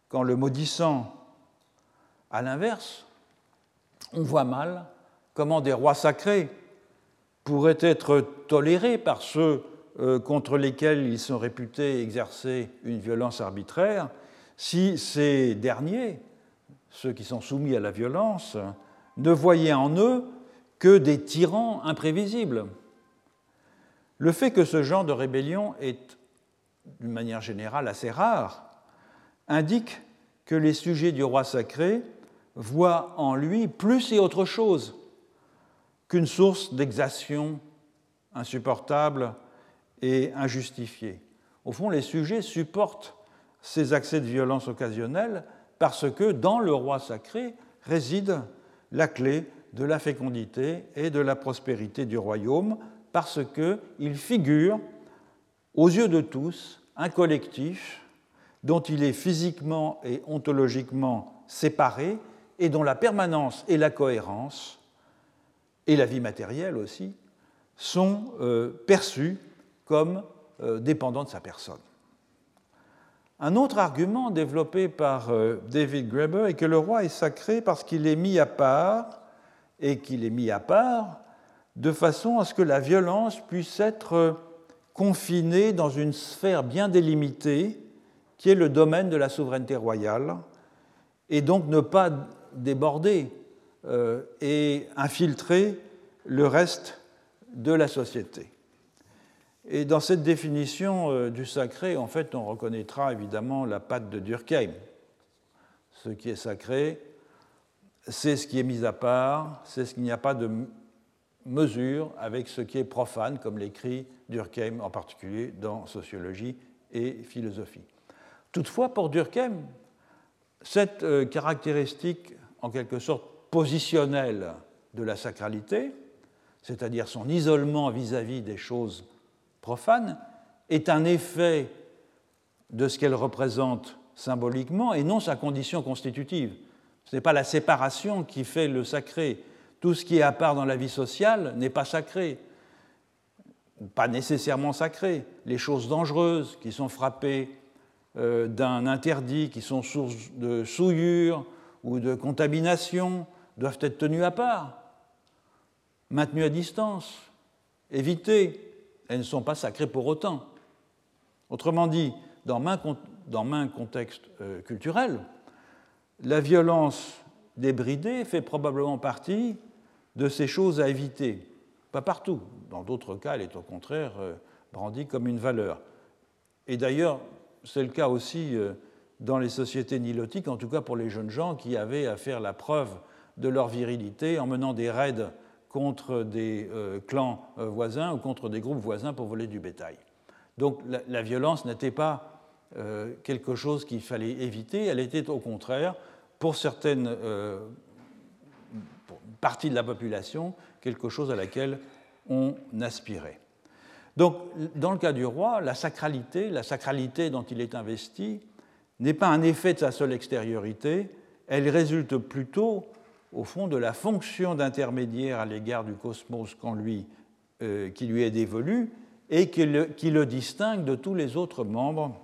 qu'en le maudissant à l'inverse, on voit mal comment des rois sacrés pourraient être tolérés par ceux euh, contre lesquels ils sont réputés exercer une violence arbitraire si ces derniers ceux qui sont soumis à la violence, ne voyaient en eux que des tyrans imprévisibles. Le fait que ce genre de rébellion est, d'une manière générale, assez rare, indique que les sujets du roi sacré voient en lui plus et autre chose qu'une source d'exation insupportable et injustifiée. Au fond, les sujets supportent ces accès de violence occasionnels parce que dans le roi sacré réside la clé de la fécondité et de la prospérité du royaume, parce qu'il figure, aux yeux de tous, un collectif dont il est physiquement et ontologiquement séparé et dont la permanence et la cohérence, et la vie matérielle aussi, sont euh, perçues comme euh, dépendant de sa personne. Un autre argument développé par euh, David Graeber est que le roi est sacré parce qu'il est mis à part et qu'il est mis à part de façon à ce que la violence puisse être confinée dans une sphère bien délimitée qui est le domaine de la souveraineté royale et donc ne pas déborder euh, et infiltrer le reste de la société. Et dans cette définition euh, du sacré, en fait, on reconnaîtra évidemment la patte de Durkheim. Ce qui est sacré, c'est ce qui est mis à part, c'est ce qu'il n'y a pas de mesure avec ce qui est profane, comme l'écrit Durkheim en particulier dans Sociologie et Philosophie. Toutefois, pour Durkheim, cette euh, caractéristique en quelque sorte positionnelle de la sacralité, c'est-à-dire son isolement vis-à-vis des choses profane est un effet de ce qu'elle représente symboliquement et non sa condition constitutive. Ce n'est pas la séparation qui fait le sacré. Tout ce qui est à part dans la vie sociale n'est pas sacré, pas nécessairement sacré. Les choses dangereuses qui sont frappées euh, d'un interdit, qui sont source de souillure ou de contamination, doivent être tenues à part, maintenues à distance, évitées elles ne sont pas sacrées pour autant. Autrement dit, dans main, contexte euh, culturel, la violence débridée fait probablement partie de ces choses à éviter. Pas partout. Dans d'autres cas, elle est au contraire euh, brandie comme une valeur. Et d'ailleurs, c'est le cas aussi euh, dans les sociétés nilotiques, en tout cas pour les jeunes gens qui avaient à faire la preuve de leur virilité en menant des raids contre des euh, clans voisins ou contre des groupes voisins pour voler du bétail. Donc la, violence n'était pas quelque chose qu'il fallait éviter, elle était au contraire, pour certaines parties de la population, quelque chose à laquelle on aspirait. Donc, dans le cas du roi, la sacralité, la sacralité dont il est investi, n'est pas un effet de sa seule extériorité, elle résulte plutôt au fond, de la fonction d'intermédiaire à l'égard du cosmos lui, euh, qui lui est dévolue et qui le, distingue de tous les autres membres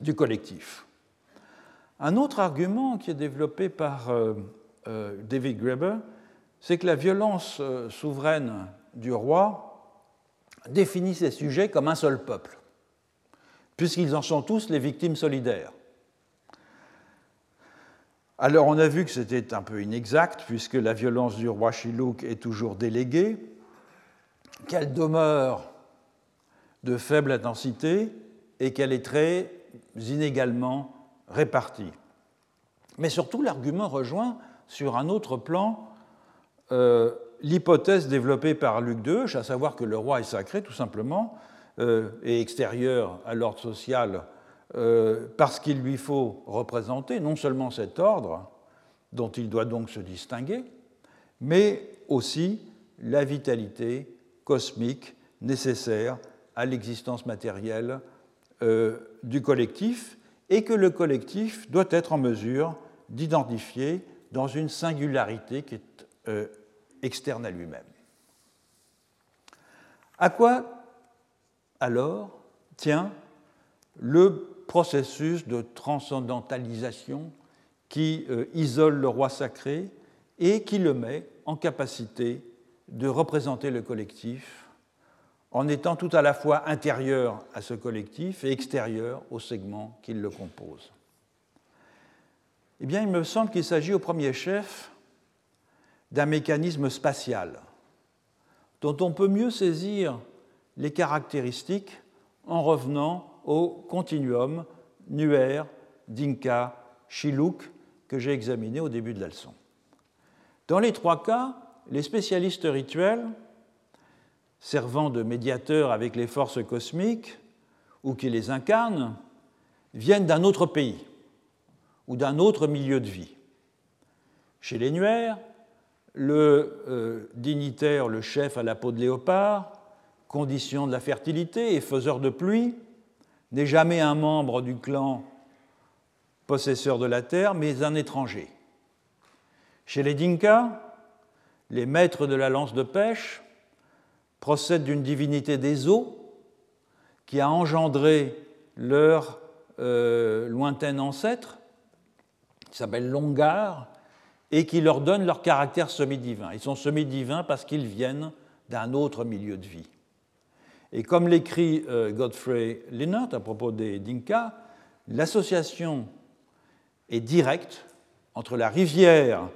du collectif. Un autre argument qui est développé par euh, David Graeber, c'est que la violence souveraine du roi définit ses sujets comme un seul peuple, puisqu'ils en sont tous les victimes solidaires. Alors on a vu que c'était un peu inexact, puisque la violence du roi Chilouk est toujours déléguée, qu'elle demeure de faible intensité et qu'elle est très inégalement répartie. Mais surtout, l'argument rejoint sur un autre plan euh, l'hypothèse développée par Luc II, à savoir que le roi est sacré tout simplement euh, et extérieur à l'ordre social euh, parce qu'il lui faut représenter non seulement cet ordre dont il doit donc se distinguer, mais aussi la vitalité cosmique nécessaire à l'existence matérielle euh, du collectif et que le collectif doit être en mesure d'identifier dans une singularité qui est euh, externe à lui-même. À quoi alors tient le processus de transcendantalisation qui euh, isole le roi sacré et qui le met en capacité de représenter le collectif en étant tout à la fois intérieur à ce collectif et extérieur au segment qui le compose? Eh bien, il me semble qu'il s'agit au premier chef d'un mécanisme spatial dont on peut mieux saisir les caractéristiques en revenant au continuum Nuer, Dinka, Chiluk que j'ai examiné au début de la leçon. Dans les trois cas, les spécialistes rituels servant de médiateurs avec les forces cosmiques ou qui les incarnent, viennent d'un autre pays ou d'un autre milieu de vie. Chez les Nuers, le euh, dignitaire, le chef à la peau de léopard, condition de la fertilité et faiseur de pluie, n'est jamais un membre du clan possesseur de la terre, mais un étranger. Chez les Dinka, les maîtres de la lance de pêche procèdent d'une divinité des eaux qui a engendré leur euh, lointain ancêtre, qui s'appelle Longar, et qui leur donne leur caractère semi-divin. Ils sont semi-divins parce qu'ils viennent d'un autre milieu de vie. Et comme l'écrit euh, Godfrey Linnert à propos des Dinka, l'association est directe entre la rivière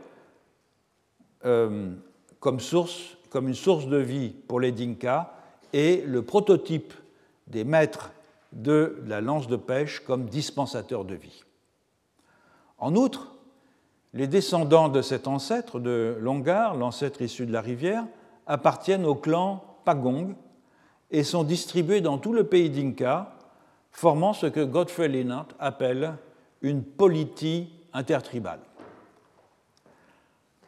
euh, comme source comme une source de vie pour les Dinka et le prototype des maîtres de la lance de pêche comme dispensateur de vie. En outre, les descendants de cet ancêtre de Longar, l'ancêtre issu de la rivière, appartiennent au clan Pagong et sont distribués dans tout le pays d'Inka, formant ce que Godfrey Linnart appelle une politie intertribale,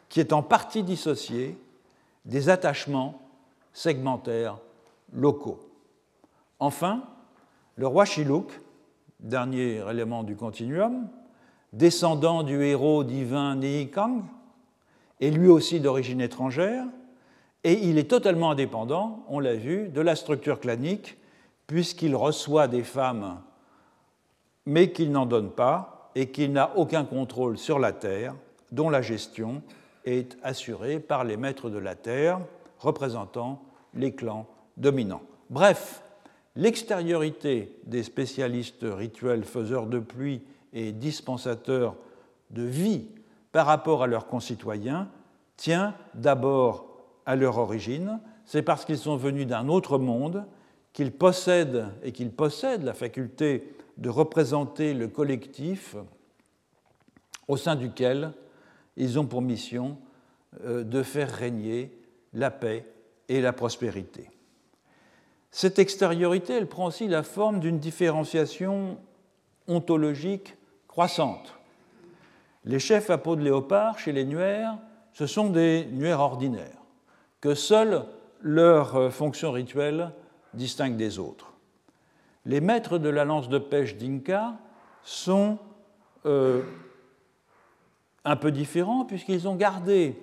qui est en partie dissociée des attachements segmentaires locaux. Enfin, le roi Chiluk, dernier élément du continuum, descendant du héros divin Kang, est lui aussi d'origine étrangère, et il est totalement indépendant, on l'a vu, de la structure clanique, puisqu'il reçoit des femmes, mais qu'il n'en donne pas, et qu'il n'a aucun contrôle sur la terre, dont la gestion est assurée par les maîtres de la terre, représentant les clans dominants. Bref, l'extériorité des spécialistes rituels faiseurs de pluie et dispensateurs de vie par rapport à leurs concitoyens tient d'abord à leur origine, c'est parce qu'ils sont venus d'un autre monde qu'ils possèdent et qu'ils possèdent la faculté de représenter le collectif au sein duquel ils ont pour mission euh, de faire régner la paix et la prospérité. Cette extériorité, elle prend aussi la forme d'une différenciation ontologique croissante. Les chefs à peau de léopard chez les nuaires, ce sont des nuaires ordinaires, que seule leur euh, fonction rituelle distingue des autres. Les maîtres de la lance de pêche d'Inca sont euh, un peu différents puisqu'ils ont gardé,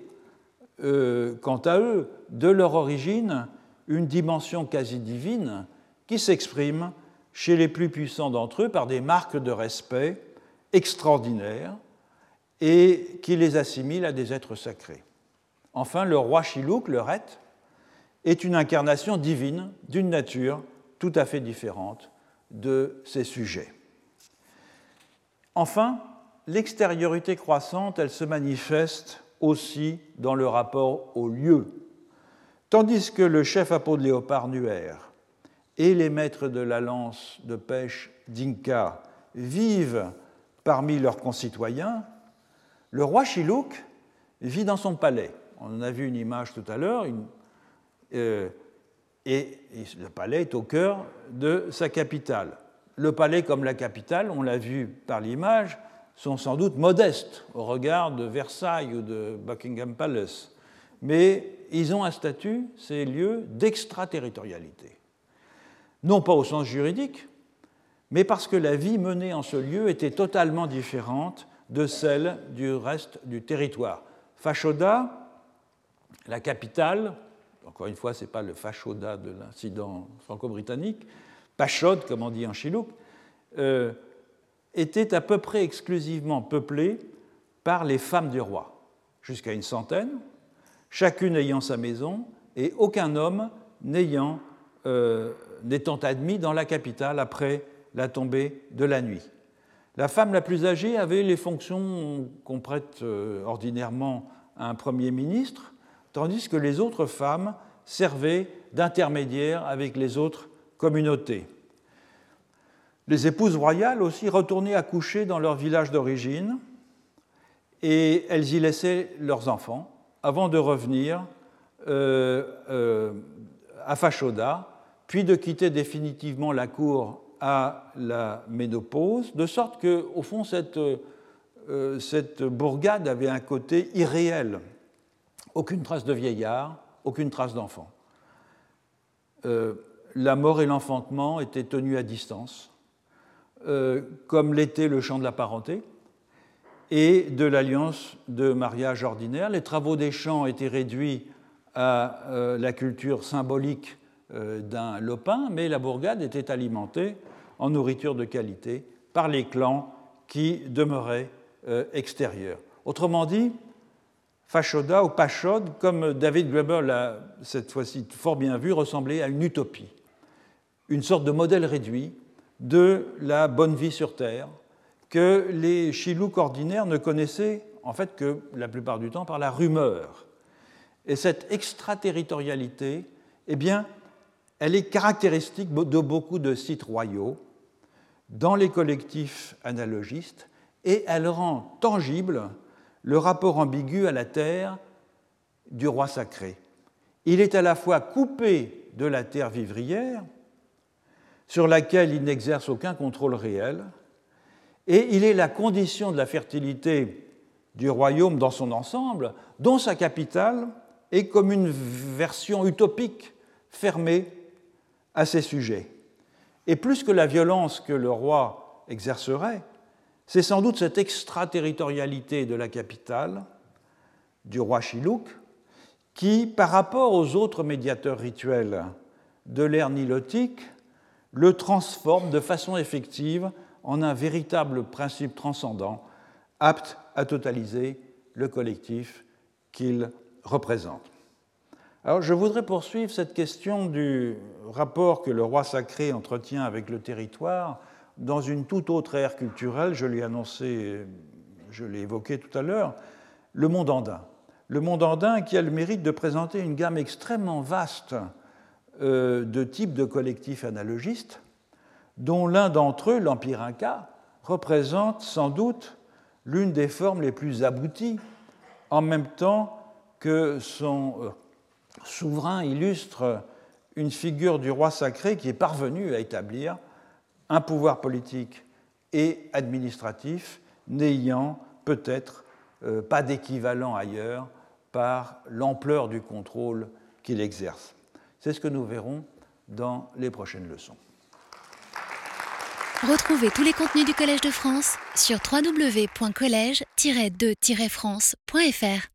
euh, quant à eux, de leur origine, une dimension quasi divine qui s'exprime chez les plus puissants d'entre eux par des marques de respect extraordinaires et qui les assimilent à des êtres sacrés. Enfin, le roi Chiluk, le Ret, est une incarnation divine d'une nature tout à fait différente de ses sujets. Enfin, l'extériorité croissante, elle se manifeste aussi dans le rapport au lieu. Tandis que le chef à de léopard Nuer et les maîtres de la lance de pêche d'Inca vivent parmi leurs concitoyens, le roi Chilouk vit dans son palais. On en a vu une image tout à l'heure, euh, et, le palais est au cœur de sa capitale. Le palais comme la capitale, on l'a vu par l'image, sont sans doute modestes au regard de Versailles ou de Buckingham Palace, mais ils ont un statut, ces lieux, d'extraterritorialité. Non pas au sens juridique, mais parce que la vie menée en ce lieu était totalement différente de celle du reste du territoire. Fashoda, la capitale, encore une fois, ce n'est pas le Fashoda de l'incident franco-britannique, Pachod, comme on dit en Chilouk, euh, était à peu près exclusivement peuplée par les femmes du roi, jusqu'à une centaine, chacune ayant sa maison et aucun homme n'ayant, euh, n'étant admis dans la capitale après la tombée de la nuit. La femme la plus âgée avait les fonctions qu'on prête euh, ordinairement à un Premier ministre, tandis que les autres femmes servaient d'intermédiaires avec les autres communautés. Les épouses royales aussi retournaient accoucher dans leur village d'origine et elles y laissaient leurs enfants avant de revenir euh, euh, à Fashoda, puis de quitter définitivement la cour à la ménopause, de sorte que, au fond, cette, euh, cette bourgade avait un côté irréel. Aucune trace de vieillard, aucune trace d'enfant. la mort et l'enfantement étaient tenus à distance euh, comme l'était le champ de la parenté, et de l'alliance de mariage ordinaire. Les travaux des champs étaient réduits à euh, la culture symbolique euh, d'un lopin, mais la bourgade était alimentée en nourriture de qualité par les clans qui demeuraient extérieurs. Autrement dit, Fashoda ou Pachod, comme David Graeber l'a cette fois-ci fort bien vu, ressemblait à une utopie, une sorte de modèle réduit de la bonne vie sur Terre, que les Chilouks ordinaires ne connaissaient en fait que la plupart du temps par la rumeur. Et cette extraterritorialité, eh bien, elle est caractéristique de beaucoup de sites royaux dans les collectifs analogistes et elle rend tangible le rapport ambigu à la terre du roi sacré. Il est à la fois coupé de la terre vivrière, sur laquelle il n'exerce aucun contrôle réel, et il est la condition de la fertilité du royaume dans son ensemble, dont sa capitale est comme une version utopique fermée à ses sujets. Et plus que la violence que le roi exercerait, c'est sans doute cette extraterritorialité de la capitale, du roi Chilouk, qui, par rapport aux autres médiateurs rituels de l'ère nilotique, le transforme de façon effective en un véritable principe transcendant, apte à totaliser le collectif qu'il représente. Alors je voudrais poursuivre cette question du rapport que le roi sacré entretient avec le territoire dans une toute autre ère culturelle, je l'ai annoncé, je l'ai évoqué tout à l'heure, le monde andin. Le monde andin qui a le mérite de présenter une gamme extrêmement vaste euh, de types de collectifs analogistes, dont l'un d'entre eux, l'Empire Inca, représente sans doute l'une des formes les plus abouties, en même temps que son euh, souverain illustre une figure du roi sacré qui est parvenu à établir un pouvoir politique et administratif n'ayant peut-être euh, pas d'équivalent ailleurs par l'ampleur du contrôle qu'il exerce. C'est ce que nous verrons dans les prochaines leçons. Retrouvez tous les contenus du Collège de France sur www.colège-2-france.fr.